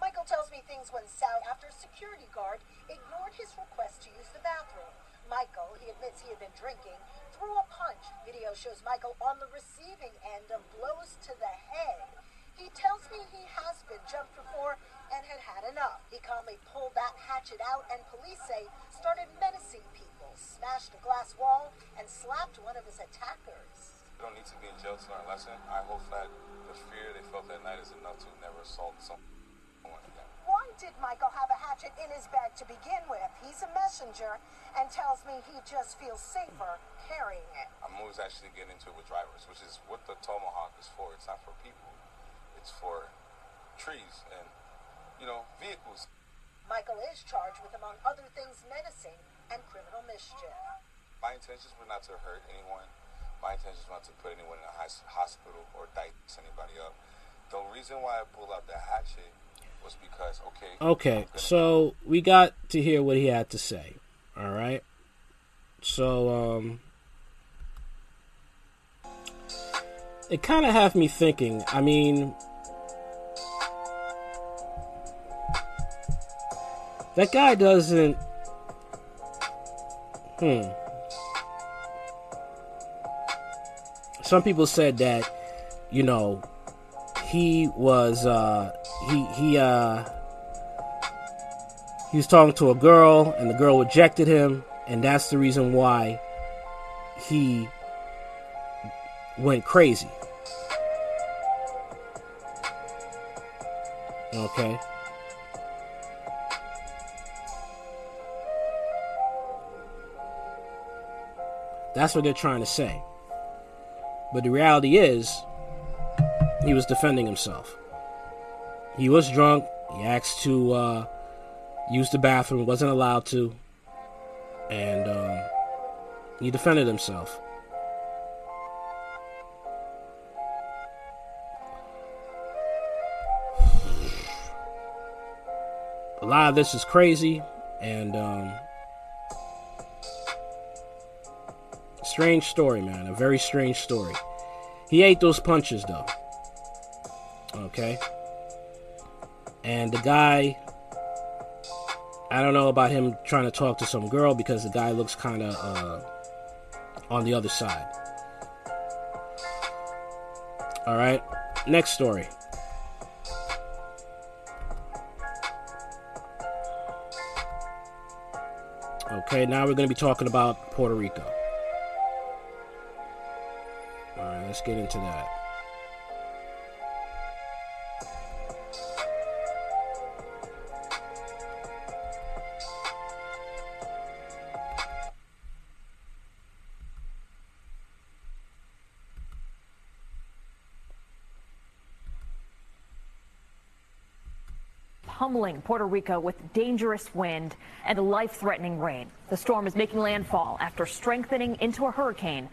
Michael tells me things went south after a security guard ignored his request to use the bathroom. Michael, he admits he had been drinking, threw a punch. Video shows Michael on the receiving end of blows to the head. He tells me he has been jumped before and had had enough. He calmly pulled that hatchet out and police say started menacing people, smashed a glass wall, and slapped one of his attackers. They don't need to be in jail to learn a lesson. I hope that the fear they felt that night is enough to never assault someone again. Why did Michael have a hatchet in his bag to begin with? He's a messenger and tells me he just feels safer carrying it. I'm always actually getting into it with drivers, which is what the tomahawk is for. It's not for people. It's for trees and, you know, vehicles. Michael is charged with, among other things, menacing and criminal mischief. My intentions were not to hurt anyone. My intentions were not to put anyone in a hospital or dice anybody up. The reason why I pulled out the hatchet was because, okay. Okay, so we got to hear what he had to say. All right. So, um, it kind of have me thinking. I mean, that guy doesn't. Hmm. Some people said that, you know, he was uh, he he uh, he was talking to a girl, and the girl rejected him, and that's the reason why he went crazy. Okay. That's what they're trying to say. But the reality is, he was defending himself. He was drunk. He asked to uh, use the bathroom, wasn't allowed to. And um, he defended himself. A lot of this is crazy and um, strange story, man. A very strange story. He ate those punches, though. Okay. And the guy, I don't know about him trying to talk to some girl because the guy looks kind of uh, on the other side. All right. Next story. Okay, now we're going to be talking about Puerto Rico. Let's get into that. pummeling Puerto Rico with dangerous wind and life threatening rain. The storm is making landfall after strengthening into a hurricane.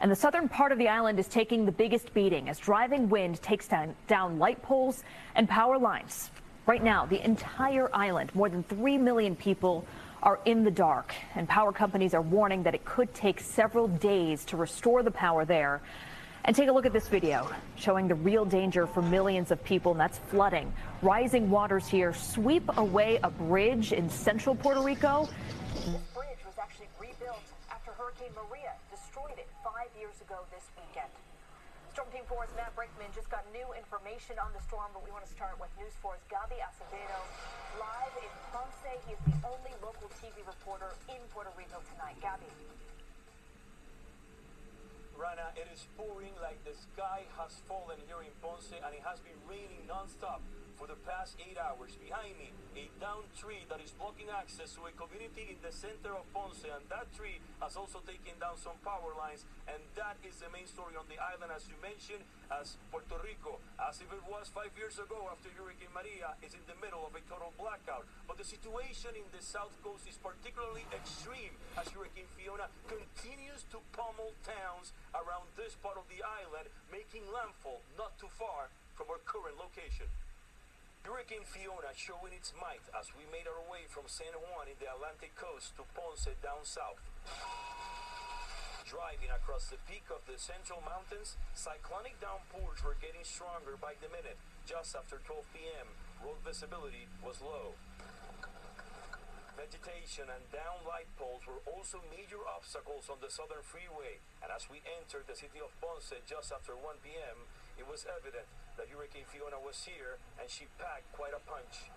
And the southern part of the island is taking the biggest beating as driving wind takes down, down light poles and power lines. Right now, the entire island, more than 3 million people, are in the dark, and power companies are warning that it could take several days to restore the power there. And take a look at this video showing the real danger for millions of people, and that's flooding. Rising waters here sweep away a bridge in central Puerto Rico. Storm Team 4's Matt Brinkman just got new information on the storm, but we want to start with News 4's Gabi Acevedo live in Ponce. He is the only local TV reporter in Puerto Rico tonight. Gabi. Rana, it is pouring like the sky has fallen here in Ponce and it has been raining non-stop for the past eight hours. Behind me, a downed tree that is blocking access to a community in the center of Ponce and that tree has also taken down some power lines and that is the main story on the island as you mentioned as Puerto Rico, as if it was five years ago after Hurricane Maria, is in the middle of a total blackout. But the situation in the south coast is particularly extreme as Hurricane Fiona continues to pummel towns around this part of the island, making landfall not too far from our current location. Hurricane Fiona showing its might as we made our way from San Juan in the Atlantic coast to Ponce down south. Driving across the peak of the central mountains, cyclonic downpours were getting stronger by the minute. Just after 12 p.m., road visibility was low. Vegetation and down light poles were also major obstacles on the southern freeway. And as we entered the city of Ponce just after 1 p.m., it was evident that Hurricane Fiona was here and she packed quite a punch.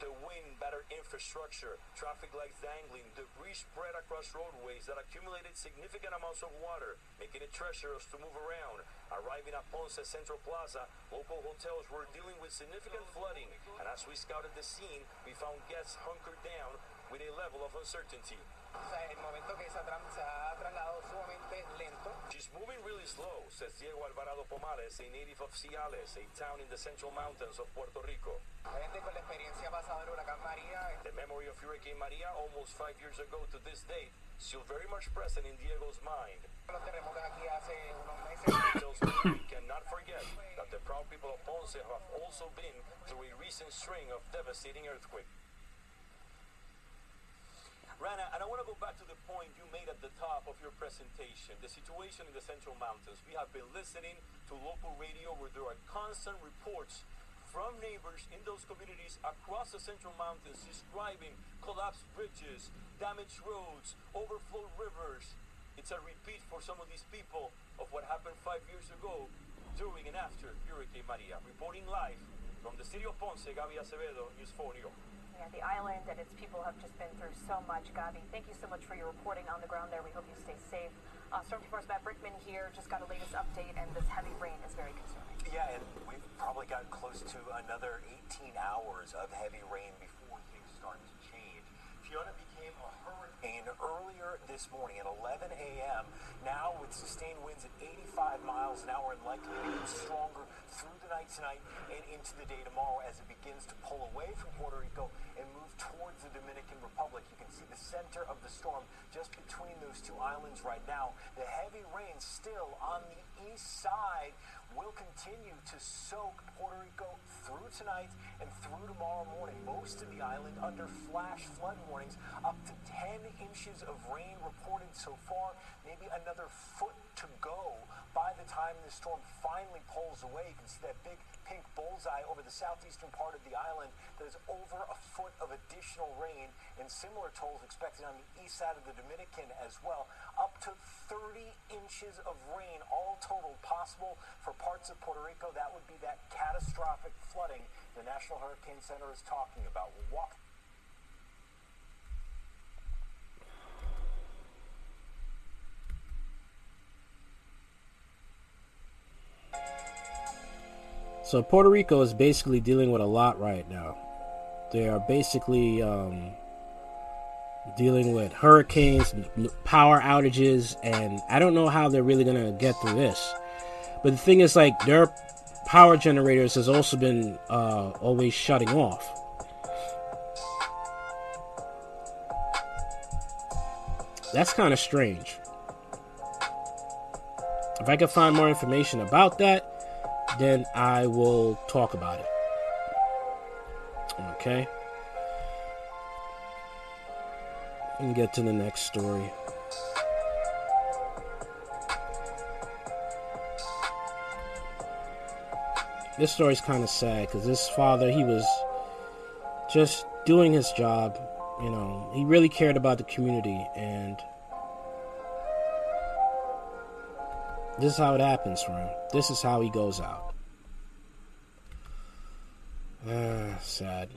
The wind battered infrastructure, traffic lights dangling, debris spread across roadways that accumulated significant amounts of water, making it treacherous to move around. Arriving at Ponce Central Plaza, local hotels were dealing with significant flooding, and as we scouted the scene, we found guests hunkered down with a level of uncertainty. She's moving really slow, says Diego Alvarado Pomares, a native of Ciales, a town in the central mountains of Puerto Rico. The memory of Hurricane Maria almost five years ago to this date still very much present in Diego's mind. He tells me we cannot forget that the proud people of Ponce have also been through a recent string of devastating earthquakes. Rana, and I want to go back to the point you made at the top of your presentation, the situation in the Central Mountains. We have been listening to local radio where there are constant reports from neighbors in those communities across the Central Mountains describing collapsed bridges, damaged roads, overflowed rivers. It's a repeat for some of these people of what happened five years ago during and after Hurricane Maria. Reporting live from the city of Ponce, Gabi Acevedo, News 4 New York. Yeah, the island and its people have just been through so much. Gabi, thank you so much for your reporting on the ground there. We hope you stay safe. Uh, Storm Team Force Matt Brickman here just got a latest update, and this heavy rain is very concerning. Yeah, and we've probably got close to another 18 hours of heavy rain before things start to change. Fiona became a hurricane earlier this morning at 11 a.m. Now with sustained winds at 85 miles an hour and likely to get stronger through the night tonight and into the day tomorrow as it begins to pull away from Puerto Rico and move towards the Dominican Republic. You can see the center of the storm just between those two islands right now. The heavy rain still on the east side will continue to soak Puerto Rico through tonight and through tomorrow morning. Most of the island under flash flood warnings, up to 10 inches of rain reported so far, maybe another foot to go by the time the storm finally pulls away. You can see that big pink bullseye over the southeastern part of the island. There's over a foot of additional rain and similar tolls expected on the east side of the Dominican as well. Up to 30 inches of rain, all total possible for parts of Puerto Rico. That would be that catastrophic flooding the National Hurricane Center is talking about. We'll walk So Puerto Rico is basically dealing with a lot right now. They are basically um, dealing with hurricanes, power outages, and I don't know how they're really gonna get through this. But the thing is, like their power generators has also been uh, always shutting off. That's kind of strange. If I can find more information about that, then I will talk about it. Okay? And get to the next story. This story is kind of sad because this father, he was just doing his job. You know, he really cared about the community, and this is how it happens for him. This is how he goes out. Ah, sad.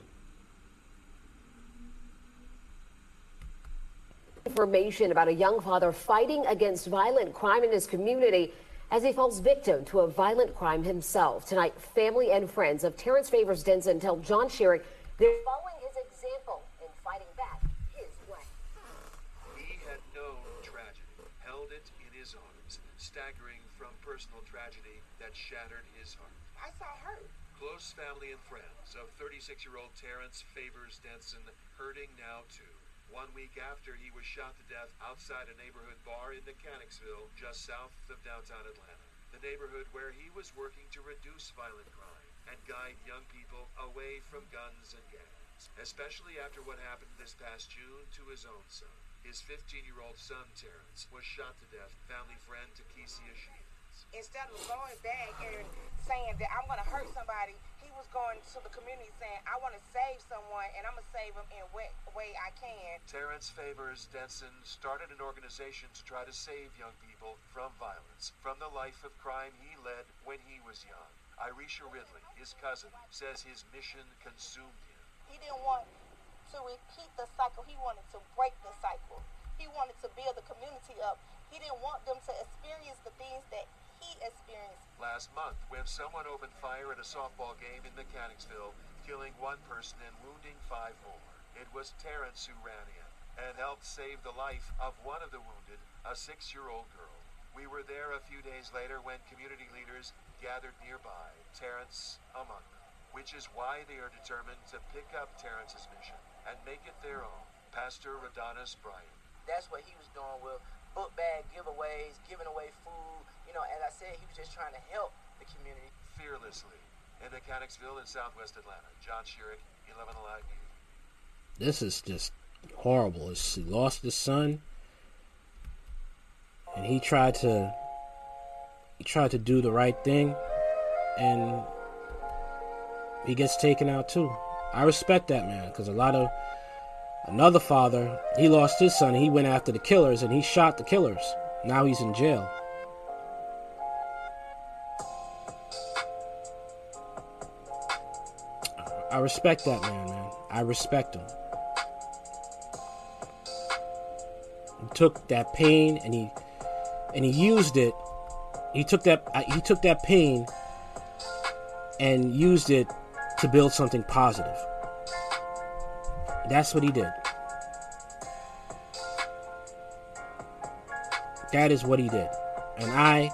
Information about a young father fighting against violent crime in his community as he falls victim to a violent crime himself. Tonight, family and friends of Terrence Favors Denson tell John Shirek they're following his example in fighting back his way. He had known tragedy, held it in his arms, staggering from personal tragedy that shattered his heart. I saw her. Close family and friends of 36 year old Terrence Favors Denson hurting now too. One week after he was shot to death outside a neighborhood bar in Mechanicsville, just south of downtown Atlanta. The neighborhood where he was working to reduce violent crime and guide young people away from guns and gangs, especially after what happened this past June to his own son. His 15 year old son, Terrence, was shot to death, family friend to Takesia Sheets. Instead of going back and saying that I'm going to hurt somebody, he was going to the community saying, I want to save someone and I'm going to save them in what way I can. Terrence Favors Denson started an organization to try to save young people from violence, from the life of crime he led when he was young. Irisha Ridley, his cousin, says his mission consumed him. He didn't want to repeat the cycle. He wanted to break the cycle. He wanted to build the community up. He didn't want them to experience the things that he experienced. Last month, when someone opened fire at a softball game in Mechanicsville, killing one person and wounding five more, it was Terrence who ran in and helped save the life of one of the wounded, a six-year-old girl. We were there a few days later when community leaders gathered nearby, Terrence among them, which is why they are determined to pick up Terrence's mission and make it their own. Pastor Radonis Bryant. That's what he was doing with book bag giveaways, giving away food. You know, as I said, he was just trying to help the community. Fearlessly. In Mechanicsville in southwest Atlanta, John Shirek, 11 Alive News. This is just horrible. He lost his son, and he tried to he tried to do the right thing, and he gets taken out too. I respect that man because a lot of another father he lost his son. He went after the killers and he shot the killers. Now he's in jail. I respect that man, man. I respect him. He took that pain and he and he used it. He took that uh, he took that pain and used it to build something positive. That's what he did. That is what he did. And I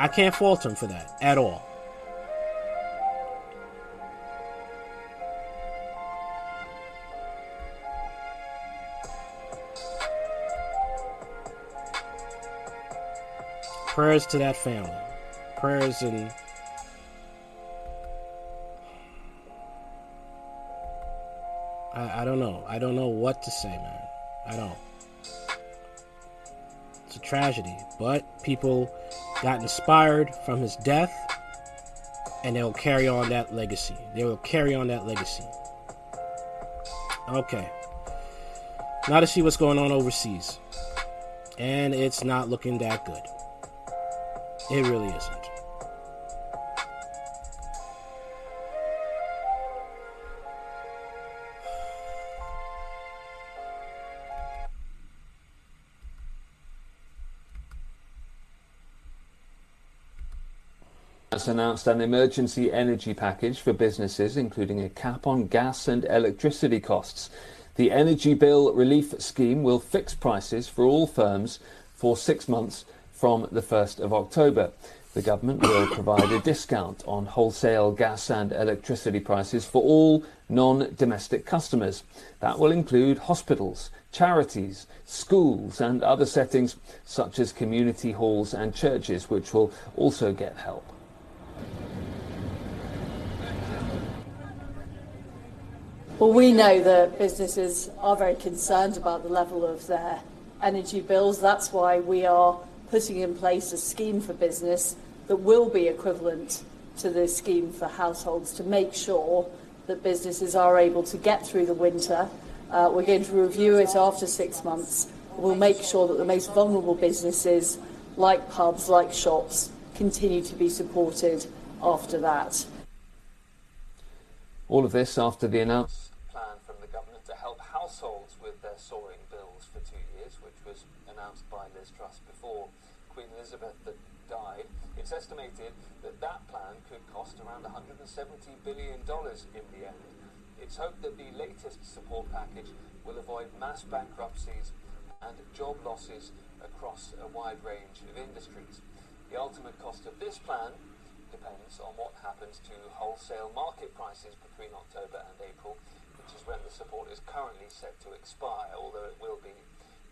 I can't fault him for that at all. Prayers to that family. Prayers and I, don't know. I don't know what to say, man. I don't. It's a tragedy. But people got inspired from his death and they'll carry on that legacy. They will carry on that legacy. Okay. Now to see what's going on overseas. And it's not looking that good. It really isn't. Announced an emergency energy package for businesses, including a cap on gas and electricity costs. The Energy Bill Relief Scheme will fix prices for all firms for six months from the 1st of October. The government will provide a discount on wholesale gas and electricity prices for all non domestic customers. That will include hospitals, charities, schools, and other settings such as community halls and churches, which will also get help. Well, we know that businesses are very concerned about the level of their energy bills. That's why we are putting in place a scheme for business that will be equivalent to the scheme for households to make sure that businesses are able to get through the winter. Uh, we're going to review it after six months. We'll make sure that the most vulnerable businesses, like pubs, like shops, continue to be supported after that. All of this after the announced plan from the government to help households with their soaring bills for two years, which was announced by Liz Truss before Queen Elizabeth that died. It's estimated that that plan could cost around $170 billion in the end. It's hoped that the latest support package will avoid mass bankruptcies and job losses across a wide range of industries. The ultimate cost of this plan depends on what happens to wholesale market prices between October and April, which is when the support is currently set to expire, although it will be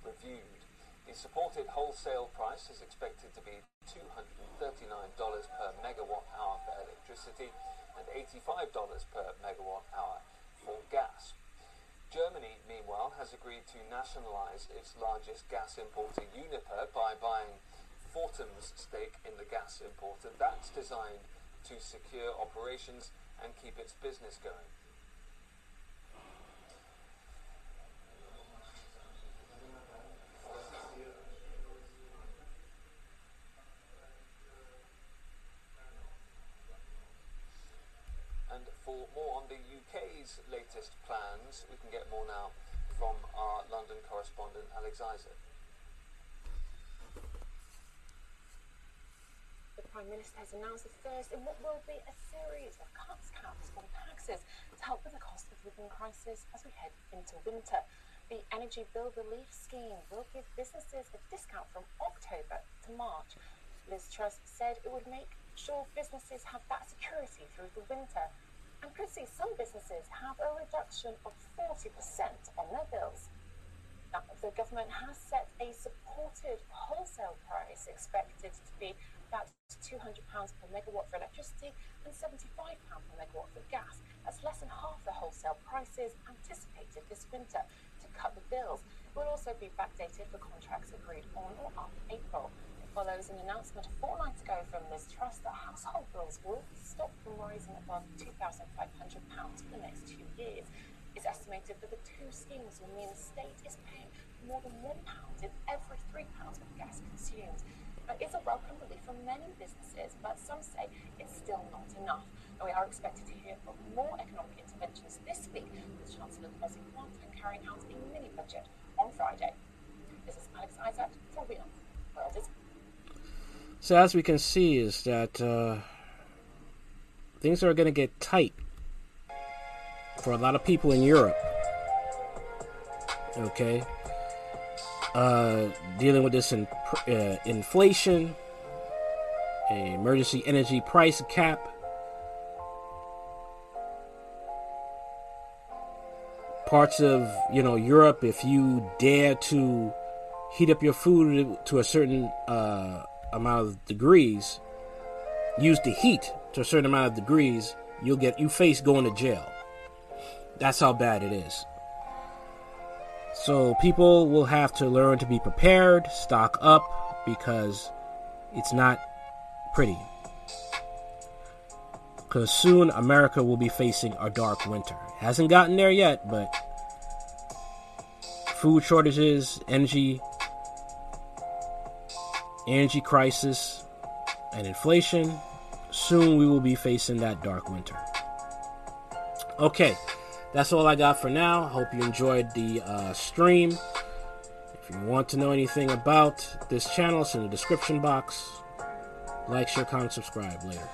reviewed. The supported wholesale price is expected to be $239 per megawatt hour for electricity and $85 per megawatt hour for gas. Germany, meanwhile, has agreed to nationalize its largest gas importer, Uniper, by buying 40% stake in the gas importer. That's designed to secure operations and keep its business going. And for more on the UK's latest plans, we can get more now from our London correspondent Alex Isaac. Prime Minister has announced the first in what will be a series of cuts, caps on taxes to help with the cost of living crisis as we head into winter. The Energy Bill Relief Scheme will give businesses a discount from October to March. Liz Truss said it would make sure businesses have that security through the winter and could see some businesses have a reduction of 40% on their bills. Now, the government has set a supported wholesale price expected to be about £200 per megawatt for electricity and £75 per megawatt for gas. That's less than half the wholesale prices anticipated this winter to cut the bills. It will also be backdated for contracts agreed on or after April. It follows an announcement a fortnight ago from Liz Truss that household bills will stop from rising above £2,500 for the next two years. It's estimated that the two schemes will mean the state is paying more than £1 in every £3 of gas consumed. It's a welcome relief for many businesses, but some say it's still not enough. And we are expected to hear of more economic interventions this week, with Chancellor Kwasi Kwarteng carrying out a mini budget on Friday. This is Alex Isaac for Beyond World is So as we can see, is that uh, things are going to get tight for a lot of people in Europe. Okay, uh, dealing with this in, uh, inflation, emergency energy price cap. Parts of you know Europe, if you dare to heat up your food to a certain uh, amount of degrees, use the heat to a certain amount of degrees, you'll get you face going to jail. That's how bad it is. So people will have to learn to be prepared, stock up, because it's not pretty. Because soon America will be facing a dark winter. Hasn't gotten there yet, but food shortages, energy, energy crisis, and inflation. Soon we will be facing that dark winter. Okay. That's all I got for now. Hope you enjoyed the uh, stream. If you want to know anything about this channel, it's in the description box. Like, share, comment, subscribe. Later.